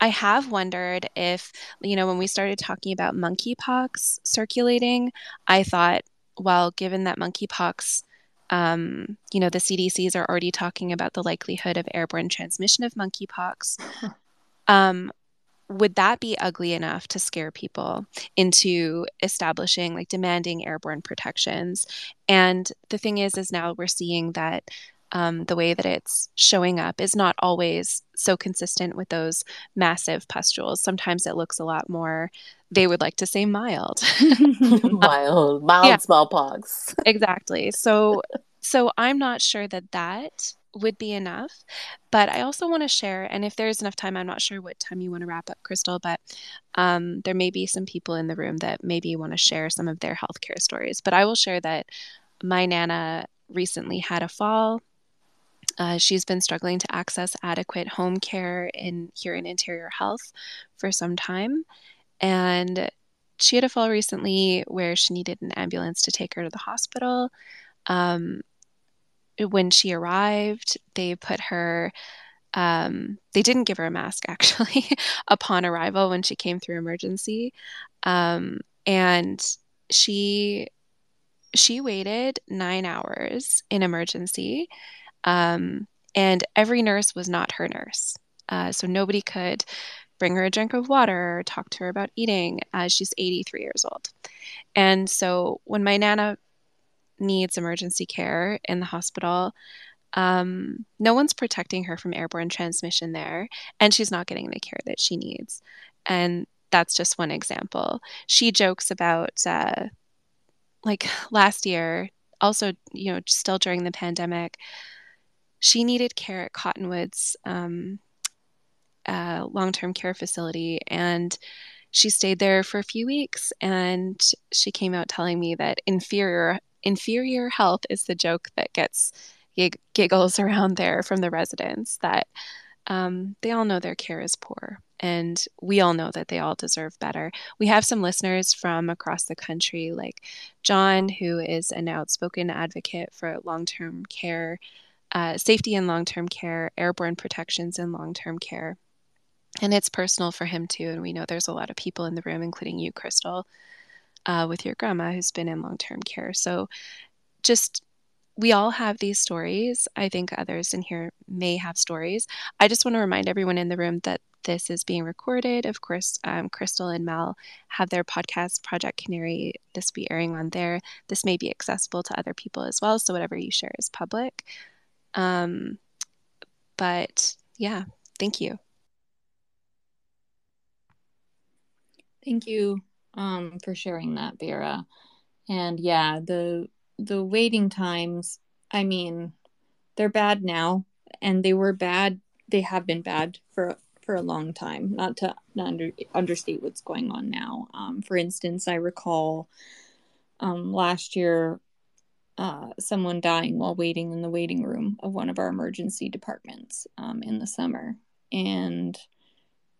I have wondered if, you know, when we started talking about monkeypox circulating, I thought, well, given that monkeypox, um, you know, the CDCs are already talking about the likelihood of airborne transmission of monkeypox. um, would that be ugly enough to scare people into establishing like demanding airborne protections? And the thing is, is now we're seeing that um, the way that it's showing up is not always so consistent with those massive pustules. Sometimes it looks a lot more, they would like to say mild. mild, mild yeah. smallpox. exactly. So, so I'm not sure that that would be enough. But I also want to share, and if there's enough time, I'm not sure what time you want to wrap up, Crystal, but um, there may be some people in the room that maybe want to share some of their healthcare stories. But I will share that my Nana recently had a fall uh, she's been struggling to access adequate home care in here in Interior Health for some time, and she had a fall recently where she needed an ambulance to take her to the hospital. Um, when she arrived, they put her. Um, they didn't give her a mask actually upon arrival when she came through emergency, um, and she she waited nine hours in emergency um, and every nurse was not her nurse. Uh, so nobody could bring her a drink of water or talk to her about eating as she's 83 years old. And so when my Nana needs emergency care in the hospital, um, no one's protecting her from airborne transmission there, and she's not getting the care that she needs. And that's just one example. She jokes about, uh, like last year, also, you know, still during the pandemic, she needed care at Cottonwoods um, uh, long term care facility. And she stayed there for a few weeks and she came out telling me that inferior inferior health is the joke that gets gig- giggles around there from the residents that um, they all know their care is poor and we all know that they all deserve better we have some listeners from across the country like john who is an outspoken advocate for long-term care uh, safety in long term care, airborne protections in long term care. And it's personal for him too. And we know there's a lot of people in the room, including you, Crystal, uh, with your grandma who's been in long term care. So just we all have these stories. I think others in here may have stories. I just want to remind everyone in the room that this is being recorded. Of course, um, Crystal and Mel have their podcast, Project Canary. This will be airing on there. This may be accessible to other people as well. So, whatever you share is public. Um, but yeah, thank you. Thank you um, for sharing that, Vera. And yeah, the the waiting times, I mean, they're bad now and they were bad they have been bad for for a long time not to not under, understate what's going on now um, for instance i recall um, last year uh, someone dying while waiting in the waiting room of one of our emergency departments um, in the summer and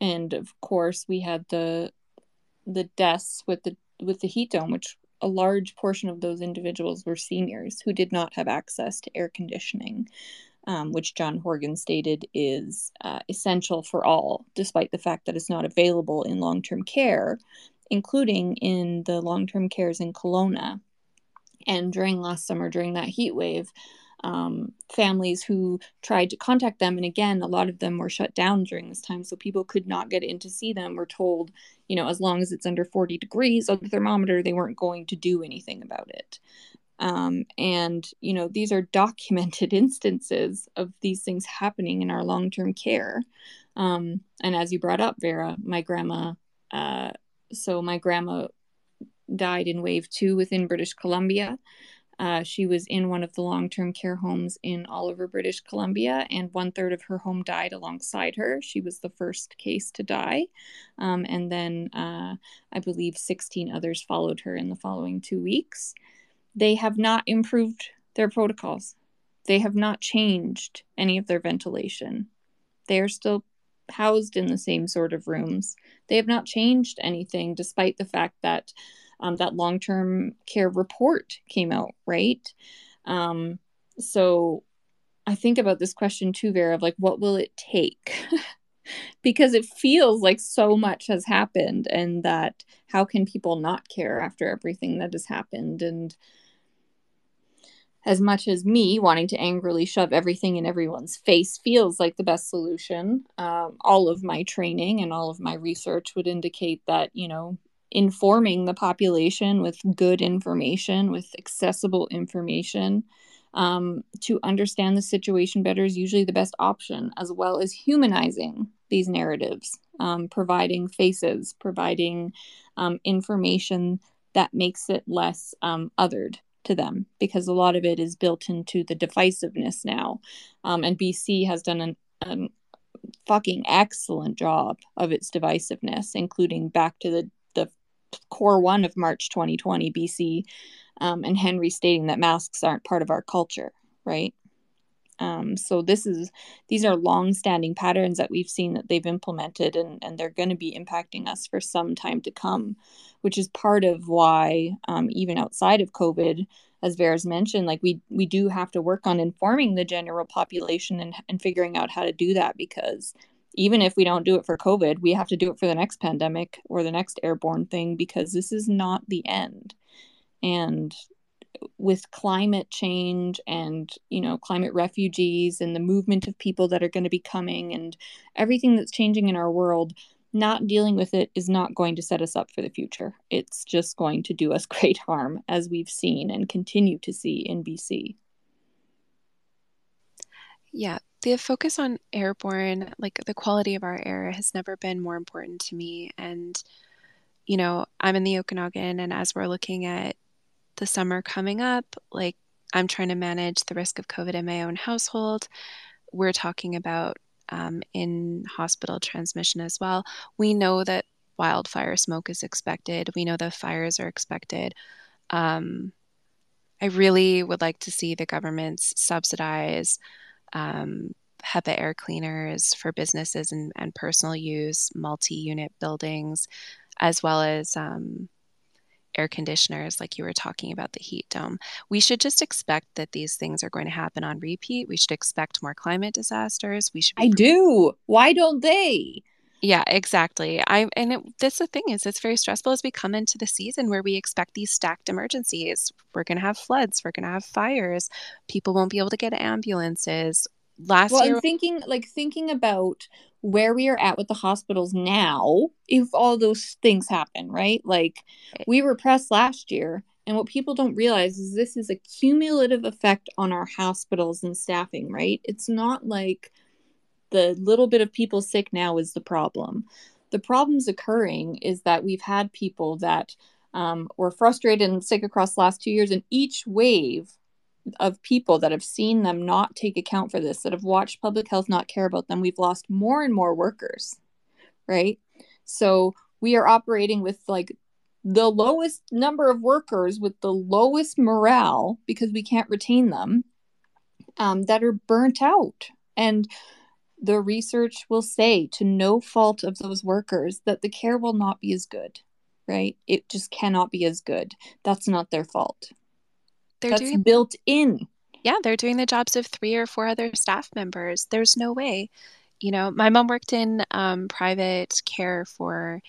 and of course we had the the deaths with the with the heat dome which a large portion of those individuals were seniors who did not have access to air conditioning, um, which John Horgan stated is uh, essential for all, despite the fact that it's not available in long term care, including in the long term cares in Kelowna. And during last summer, during that heat wave, um, families who tried to contact them. And again, a lot of them were shut down during this time. So people could not get in to see them, were told, you know, as long as it's under 40 degrees on the thermometer, they weren't going to do anything about it. Um, and, you know, these are documented instances of these things happening in our long term care. Um, and as you brought up, Vera, my grandma, uh, so my grandma died in wave two within British Columbia. Uh, she was in one of the long term care homes in Oliver, British Columbia, and one third of her home died alongside her. She was the first case to die. Um, and then uh, I believe 16 others followed her in the following two weeks. They have not improved their protocols, they have not changed any of their ventilation. They are still housed in the same sort of rooms. They have not changed anything, despite the fact that um, that long term care report came out, right? Um, so I think about this question too, Vera, of like, what will it take? because it feels like so much has happened, and that how can people not care after everything that has happened? And as much as me wanting to angrily shove everything in everyone's face feels like the best solution, um, all of my training and all of my research would indicate that, you know, informing the population with good information, with accessible information um, to understand the situation better is usually the best option, as well as humanizing these narratives, um, providing faces, providing um, information that makes it less um, othered to them, because a lot of it is built into the divisiveness now. Um, and BC has done an, an fucking excellent job of its divisiveness, including back to the core one of March 2020 BC, um, and Henry stating that masks aren't part of our culture, right? Um, so this is these are long-standing patterns that we've seen that they've implemented, and and they're going to be impacting us for some time to come, which is part of why um, even outside of COVID, as Vera's mentioned, like we we do have to work on informing the general population and and figuring out how to do that because even if we don't do it for COVID, we have to do it for the next pandemic or the next airborne thing because this is not the end. And with climate change and you know climate refugees and the movement of people that are going to be coming and everything that's changing in our world not dealing with it is not going to set us up for the future it's just going to do us great harm as we've seen and continue to see in BC yeah the focus on airborne, like the quality of our air, has never been more important to me. And, you know, I'm in the Okanagan, and as we're looking at the summer coming up, like I'm trying to manage the risk of COVID in my own household. We're talking about um, in hospital transmission as well. We know that wildfire smoke is expected, we know the fires are expected. Um, I really would like to see the governments subsidize um, HEPA air cleaners for businesses and, and personal use, multi unit buildings, as well as um, air conditioners, like you were talking about the heat dome. We should just expect that these things are going to happen on repeat. We should expect more climate disasters. We should. I do. Why don't they? Yeah, exactly. I and it, that's the thing is it's very stressful as we come into the season where we expect these stacked emergencies. We're going to have floods, we're going to have fires. People won't be able to get ambulances. Last year well, year and thinking like thinking about where we are at with the hospitals now if all those things happen, right? Like eh we were pressed last year and what people don't realize is this is a cumulative effect on our hospitals and staffing, right? It's not like the little bit of people sick now is the problem. The problems occurring is that we've had people that um, were frustrated and sick across the last two years, and each wave of people that have seen them not take account for this, that have watched public health not care about them, we've lost more and more workers, right? So we are operating with like the lowest number of workers with the lowest morale because we can't retain them um, that are burnt out. And the research will say, to no fault of those workers, that the care will not be as good, right? It just cannot be as good. That's not their fault. They're That's doing, built in. Yeah, they're doing the jobs of three or four other staff members. There's no way. You know, my mom worked in um, private care for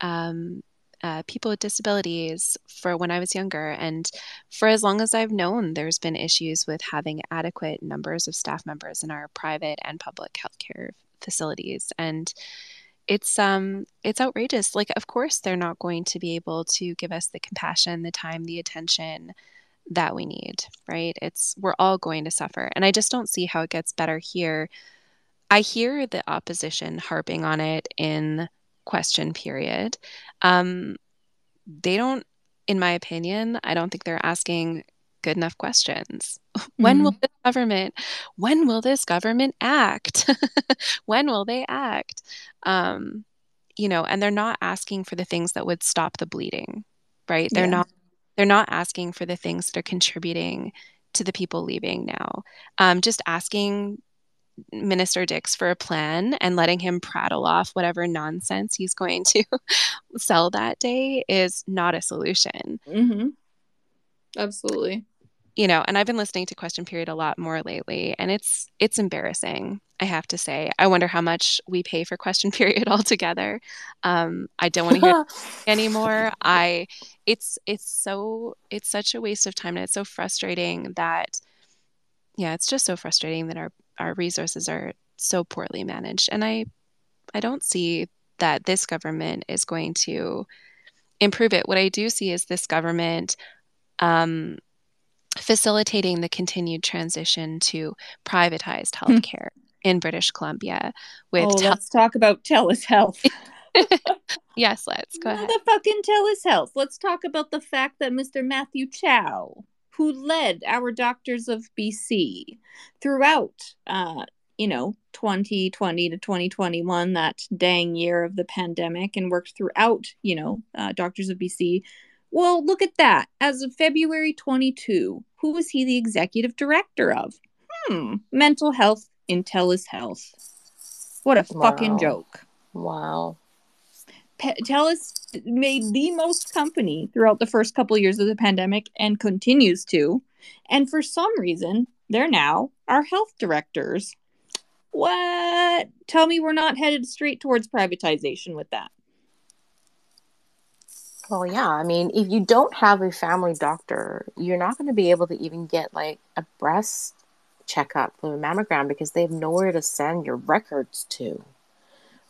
um, uh, people with disabilities for when I was younger. And for as long as I've known, there's been issues with having adequate numbers of staff members in our private and public healthcare facilities. And it's um it's outrageous. Like of course they're not going to be able to give us the compassion, the time, the attention that we need, right? It's we're all going to suffer. And I just don't see how it gets better here. I hear the opposition harping on it in question period. Um, they don't, in my opinion, I don't think they're asking good enough questions. Mm-hmm. When will this government, when will this government act? when will they act? Um, you know, and they're not asking for the things that would stop the bleeding, right? They're yeah. not they're not asking for the things that are contributing to the people leaving now. Um, just asking Minister Dix for a plan and letting him prattle off whatever nonsense he's going to sell that day is not a solution. Mm-hmm. Absolutely. You know, and I've been listening to Question Period a lot more lately, and it's it's embarrassing. I have to say. I wonder how much we pay for Question Period altogether. Um, I don't want to hear anymore. I it's it's so it's such a waste of time, and it's so frustrating that yeah, it's just so frustrating that our our resources are so poorly managed. And I I don't see that this government is going to improve it. What I do see is this government um, facilitating the continued transition to privatized hmm. healthcare in British Columbia. With oh, tel- let's talk about TELUS Health. yes, let's go ahead. The fucking TELUS Health. Let's talk about the fact that Mr. Matthew Chow who led our doctors of BC throughout, uh, you know, 2020 to 2021, that dang year of the pandemic, and worked throughout, you know, uh, Doctors of BC. Well, look at that. As of February 22, who was he the executive director of? Hmm, mental health in TELUS Health. What a wow. fucking joke. Wow. TELUS made the most company throughout the first couple years of the pandemic and continues to. And for some reason, they're now our health directors. What? Tell me we're not headed straight towards privatization with that. Well, yeah. I mean, if you don't have a family doctor, you're not going to be able to even get like a breast checkup or a mammogram because they have nowhere to send your records to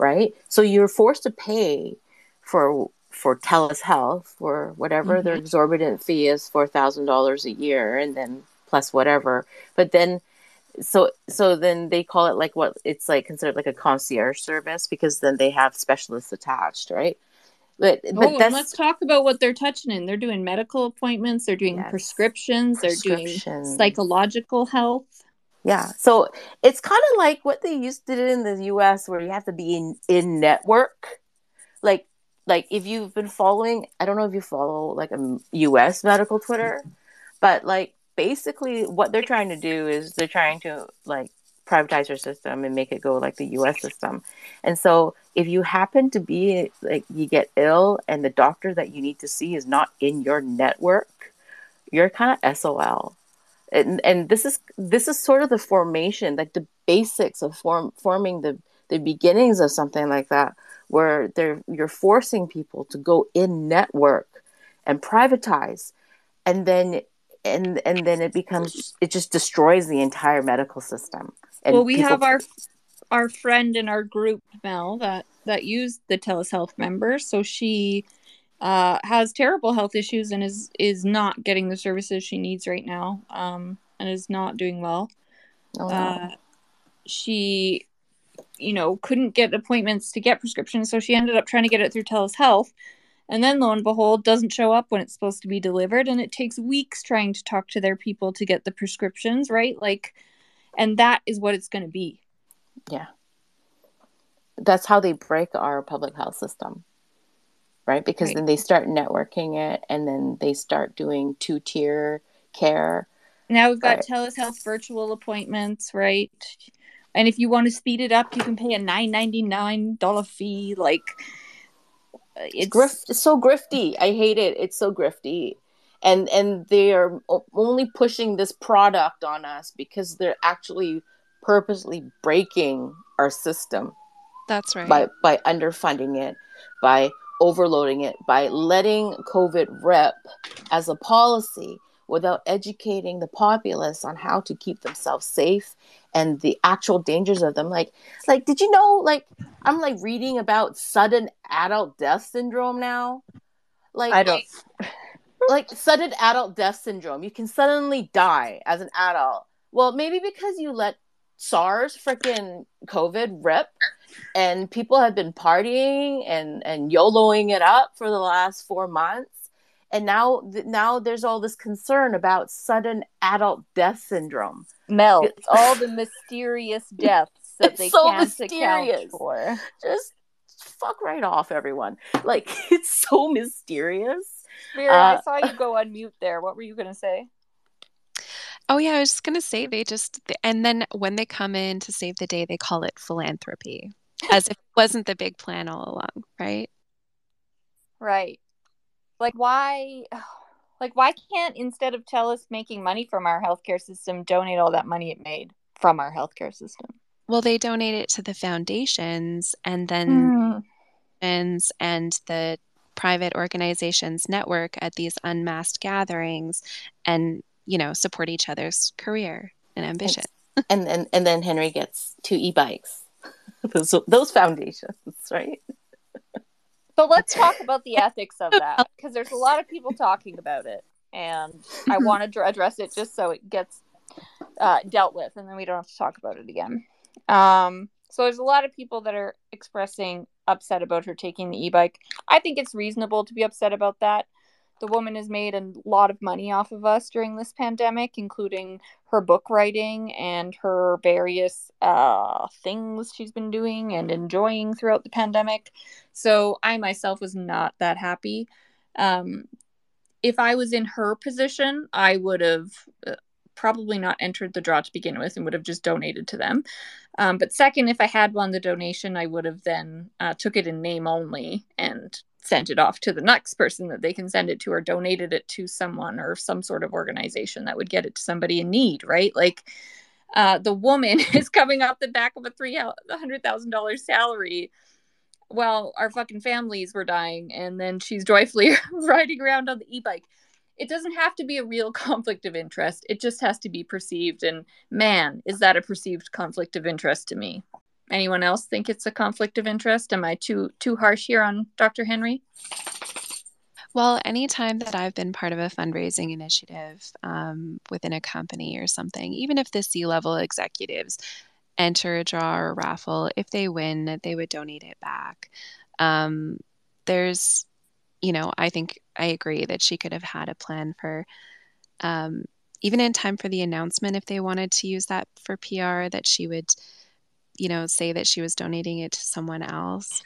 right? So you're forced to pay for for TELUS Health for whatever mm-hmm. their exorbitant fee is four thousand dollars a year, and then plus whatever. But then, so so then they call it like what it's like considered like a concierge service because then they have specialists attached, right? But but oh, let's talk about what they're touching in. They're doing medical appointments. They're doing yes. prescriptions. They're doing psychological health. Yeah. So it's kind of like what they used to do in the US where you have to be in, in network. Like like if you've been following, I don't know if you follow like a US medical Twitter, but like basically what they're trying to do is they're trying to like privatize your system and make it go like the US system. And so if you happen to be like you get ill and the doctor that you need to see is not in your network, you're kind of SOL and and this is this is sort of the formation like the basics of form forming the the beginnings of something like that where they're you're forcing people to go in network and privatize and then and and then it becomes it just destroys the entire medical system. And well we have our our friend in our group mel that that used the telehealth member. So she uh, has terrible health issues and is is not getting the services she needs right now um, and is not doing well. Oh, no. uh, she you know, couldn't get appointments to get prescriptions. So she ended up trying to get it through TELUS Health. And then lo and behold, doesn't show up when it's supposed to be delivered. And it takes weeks trying to talk to their people to get the prescriptions, right? Like, and that is what it's going to be. Yeah. That's how they break our public health system, right? Because right. then they start networking it and then they start doing two tier care. Now we've got right. TELUS Health virtual appointments, right? And if you want to speed it up, you can pay a nine ninety nine dollar fee. Like uh, it's grift. It's so grifty. I hate it. It's so grifty, and and they are only pushing this product on us because they're actually purposely breaking our system. That's right. By by underfunding it, by overloading it, by letting COVID rep as a policy without educating the populace on how to keep themselves safe and the actual dangers of them. Like like did you know like i'm like reading about sudden adult death syndrome now? Like i don't. like sudden adult death syndrome. You can suddenly die as an adult. Well maybe because you let sars freaking covid rip and people have been partying and and yoloing it up for the last four months. And now now there's all this concern about sudden adult death syndrome. Mel it's all the mysterious deaths that they so can't mysterious. account for. Just fuck right off everyone. Like it's so mysterious. Vera, uh, i saw you go on mute there. What were you gonna say Oh yeah, I was just gonna say they just and then when they come in to save the day, they call it philanthropy, as if it wasn't the big plan all along, right? Right. Like why like why can't instead of TELUS making money from our healthcare system donate all that money it made from our healthcare system? Well, they donate it to the foundations and then mm. and the private organizations network at these unmasked gatherings and you know support each other's career and ambition and and, and then henry gets two e-bikes those, those foundations right so let's talk about the ethics of that because there's a lot of people talking about it, and I mm-hmm. want to address it just so it gets uh, dealt with, and then we don't have to talk about it again. Um, so there's a lot of people that are expressing upset about her taking the e-bike. I think it's reasonable to be upset about that the woman has made a lot of money off of us during this pandemic, including her book writing and her various uh, things she's been doing and enjoying throughout the pandemic. So I myself was not that happy. Um, if I was in her position, I would have uh, probably not entered the draw to begin with and would have just donated to them. Um, but second, if I had won the donation, I would have then uh, took it in name only and sent it off to the next person that they can send it to or donated it to someone or some sort of organization that would get it to somebody in need right? Like uh, the woman is coming off the back of a three hundred thousand dollars salary while our fucking families were dying and then she's joyfully riding around on the e-bike. It doesn't have to be a real conflict of interest. It just has to be perceived and man is that a perceived conflict of interest to me Anyone else think it's a conflict of interest? Am I too too harsh here on Dr. Henry? Well, anytime that I've been part of a fundraising initiative um, within a company or something, even if the C level executives enter a draw or a raffle, if they win, they would donate it back. Um, there's, you know, I think I agree that she could have had a plan for, um, even in time for the announcement, if they wanted to use that for PR, that she would you know, say that she was donating it to someone else.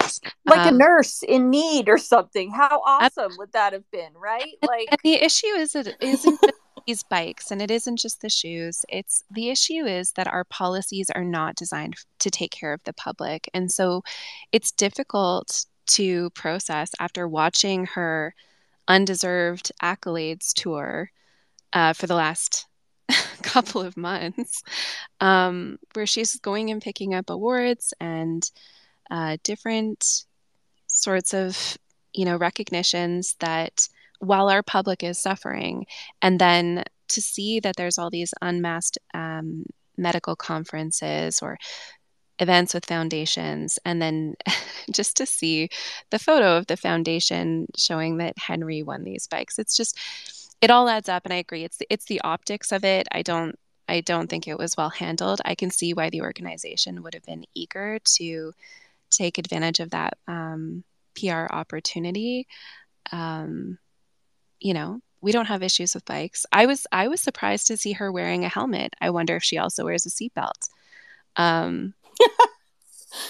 Like um, a nurse in need or something. How awesome would that have been, right? Like the issue is it isn't these bikes and it isn't just the shoes. It's the issue is that our policies are not designed to take care of the public. And so it's difficult to process after watching her undeserved accolades tour uh, for the last couple of months um, where she's going and picking up awards and uh, different sorts of you know recognitions that while our public is suffering and then to see that there's all these unmasked um, medical conferences or events with foundations and then just to see the photo of the foundation showing that henry won these bikes. It's just it all adds up and i agree it's it's the optics of it i don't I don't think it was well handled. I can see why the organization would have been eager to take advantage of that um, PR opportunity. Um, you know, we don't have issues with bikes. I was I was surprised to see her wearing a helmet. I wonder if she also wears a seatbelt. Um,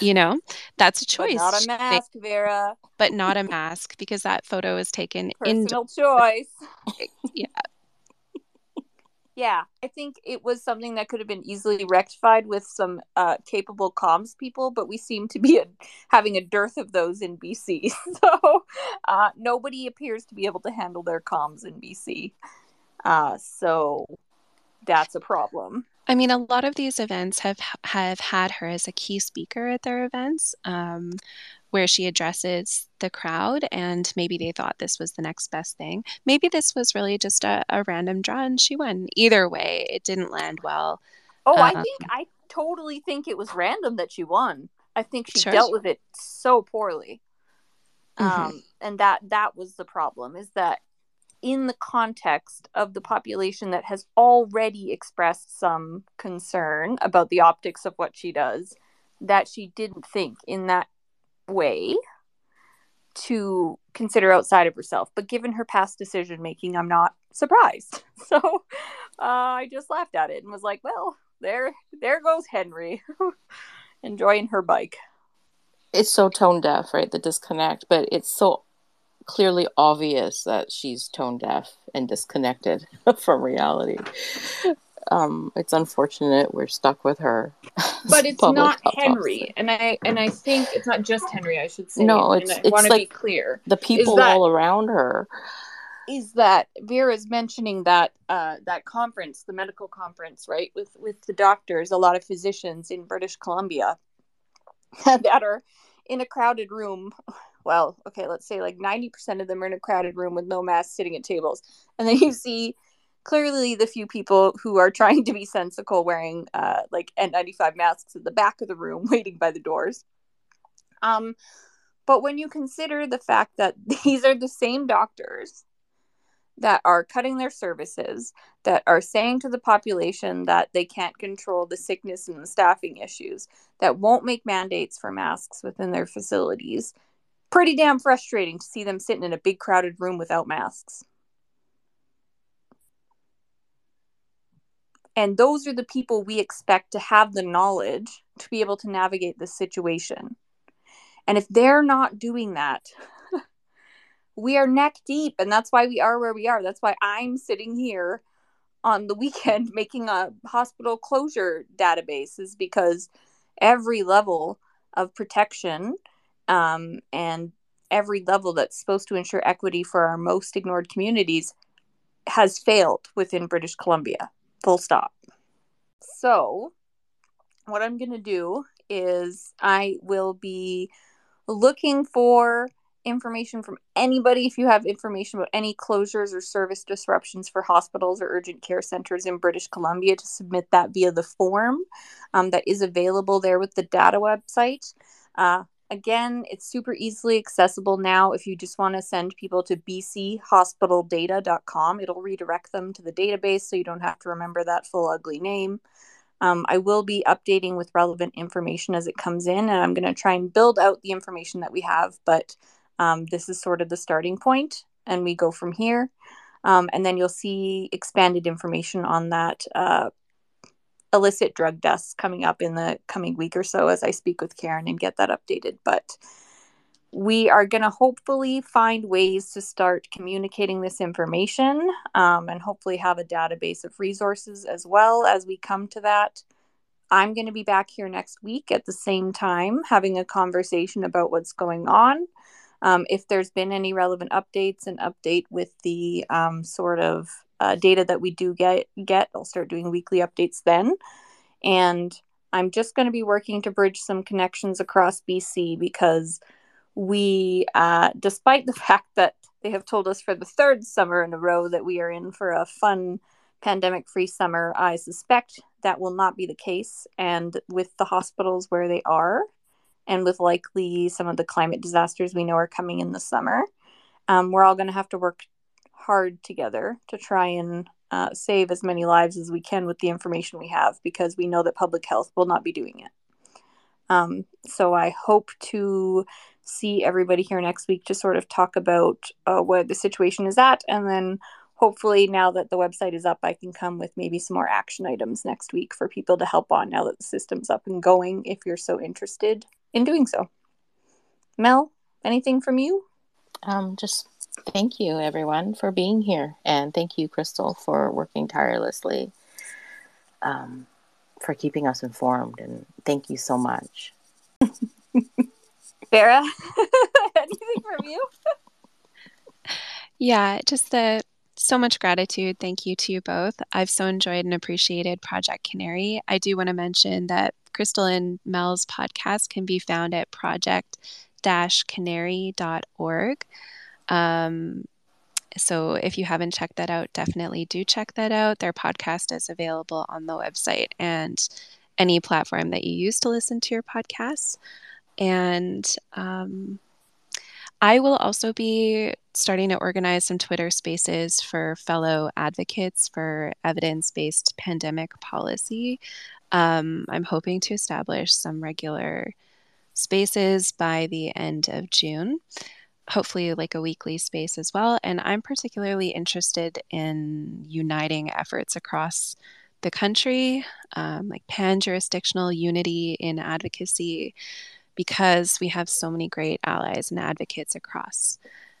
you know, that's a choice. But not a mask, Vera. But not a mask because that photo is taken personal in- choice. yeah, yeah, I think it was something that could have been easily rectified with some uh, capable comms people, but we seem to be a, having a dearth of those in BC. So uh, nobody appears to be able to handle their comms in BC. Uh, so that's a problem. I mean, a lot of these events have have had her as a key speaker at their events. Um, where she addresses the crowd and maybe they thought this was the next best thing. Maybe this was really just a, a random draw and she won. Either way, it didn't land well. Oh, um, I think I totally think it was random that she won. I think she sure. dealt with it so poorly. Mm-hmm. Um, and that that was the problem is that in the context of the population that has already expressed some concern about the optics of what she does, that she didn't think in that way to consider outside of herself. But given her past decision making, I'm not surprised. So uh, I just laughed at it and was like, "Well, there, there goes Henry, enjoying her bike." It's so tone deaf, right? The disconnect, but it's so clearly obvious that she's tone deaf and disconnected from reality um, it's unfortunate we're stuck with her. But it's not Henry, officer. and I and I think it's not just Henry. I should say. No, it's I it's like be clear. The people that, all around her. Is that Vera's mentioning that uh, that conference, the medical conference, right, with with the doctors, a lot of physicians in British Columbia that are in a crowded room well, okay, let's say like 90% of them are in a crowded room with no masks sitting at tables. And then you see clearly the few people who are trying to be sensical wearing uh, like N95 masks at the back of the room waiting by the doors. Um, but when you consider the fact that these are the same doctors that are cutting their services, that are saying to the population that they can't control the sickness and the staffing issues, that won't make mandates for masks within their facilities, pretty damn frustrating to see them sitting in a big crowded room without masks. And those are the people we expect to have the knowledge to be able to navigate the situation. And if they're not doing that, we are neck deep. And that's why we are where we are. That's why I'm sitting here on the weekend making a hospital closure database, is because every level of protection um, and every level that's supposed to ensure equity for our most ignored communities has failed within British Columbia. Full stop. So, what I'm going to do is I will be looking for information from anybody if you have information about any closures or service disruptions for hospitals or urgent care centers in British Columbia to submit that via the form um, that is available there with the data website. Uh, Again, it's super easily accessible now. If you just want to send people to bchospitaldata.com, it'll redirect them to the database so you don't have to remember that full ugly name. Um, I will be updating with relevant information as it comes in, and I'm going to try and build out the information that we have. But um, this is sort of the starting point, and we go from here. Um, and then you'll see expanded information on that uh, illicit drug deaths coming up in the coming week or so as I speak with Karen and get that updated. But we are going to hopefully find ways to start communicating this information um, and hopefully have a database of resources as well as we come to that. I'm going to be back here next week at the same time having a conversation about what's going on. Um, if there's been any relevant updates, and update with the um, sort of uh, data that we do get get i'll start doing weekly updates then. And i'm just going to be working to bridge some connections across bc because we uh, despite the fact that they have told us for the third summer in a row that we are in for a fun pandemic free summer i suspect that will not be the case. And with the hospitals where they are and with likely some of the climate disasters we know are coming in the summer um, we're all going to have to work hard together to try and uh, save as many lives as we can with the information we have because we know that public health will not be doing it. Um, so I hope to see everybody here next week to sort of talk about uh, where the situation is at. And then hopefully, now that the website is up, I can come with maybe some more action items next week for people to help on now that the system's up and going if you're so interested in doing so. Mel, anything from you? Um, just thank you, everyone, for being here. And thank you, Crystal, for working tirelessly. Um, for keeping us informed. And thank you so much. Vera, anything from you? Yeah, just the so much gratitude. Thank you to you both. I've so enjoyed and appreciated Project Canary. I do want to mention that Crystal and Mel's podcast can be found at project canary.org. Um, so if you haven't checked that out, definitely do check that out. Their podcast is available on the website and any platform that you use to listen to your podcasts. And um, I will also be starting to organize some Twitter spaces for fellow advocates for evidence based pandemic policy. Um, I'm hoping to establish some regular spaces by the end of June hopefully like a weekly space as well. And I'm particularly interested in uniting efforts across the country, um, like pan jurisdictional unity in advocacy, because we have so many great allies and advocates across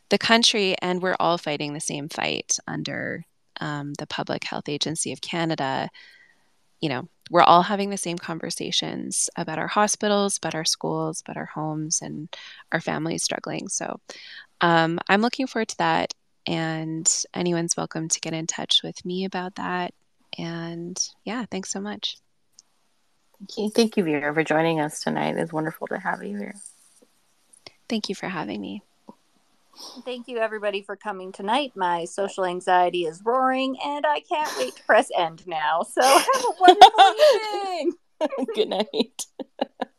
the country, and we're all fighting the same fight under um, the Public Health Agency of Canada. You know, we're all having the same conversations about our hospitals, about our schools, about our homes, and our families struggling. So um, I'm looking forward to that. And anyone's welcome to get in touch with me about that. And yeah, thanks so much. Thank you. Thank you, Vera, for joining us tonight. It's wonderful to have you here. Thank you for having me. Thank you, everybody, for coming tonight. My social anxiety is roaring, and I can't wait to press end now. So, have a wonderful evening. Good night.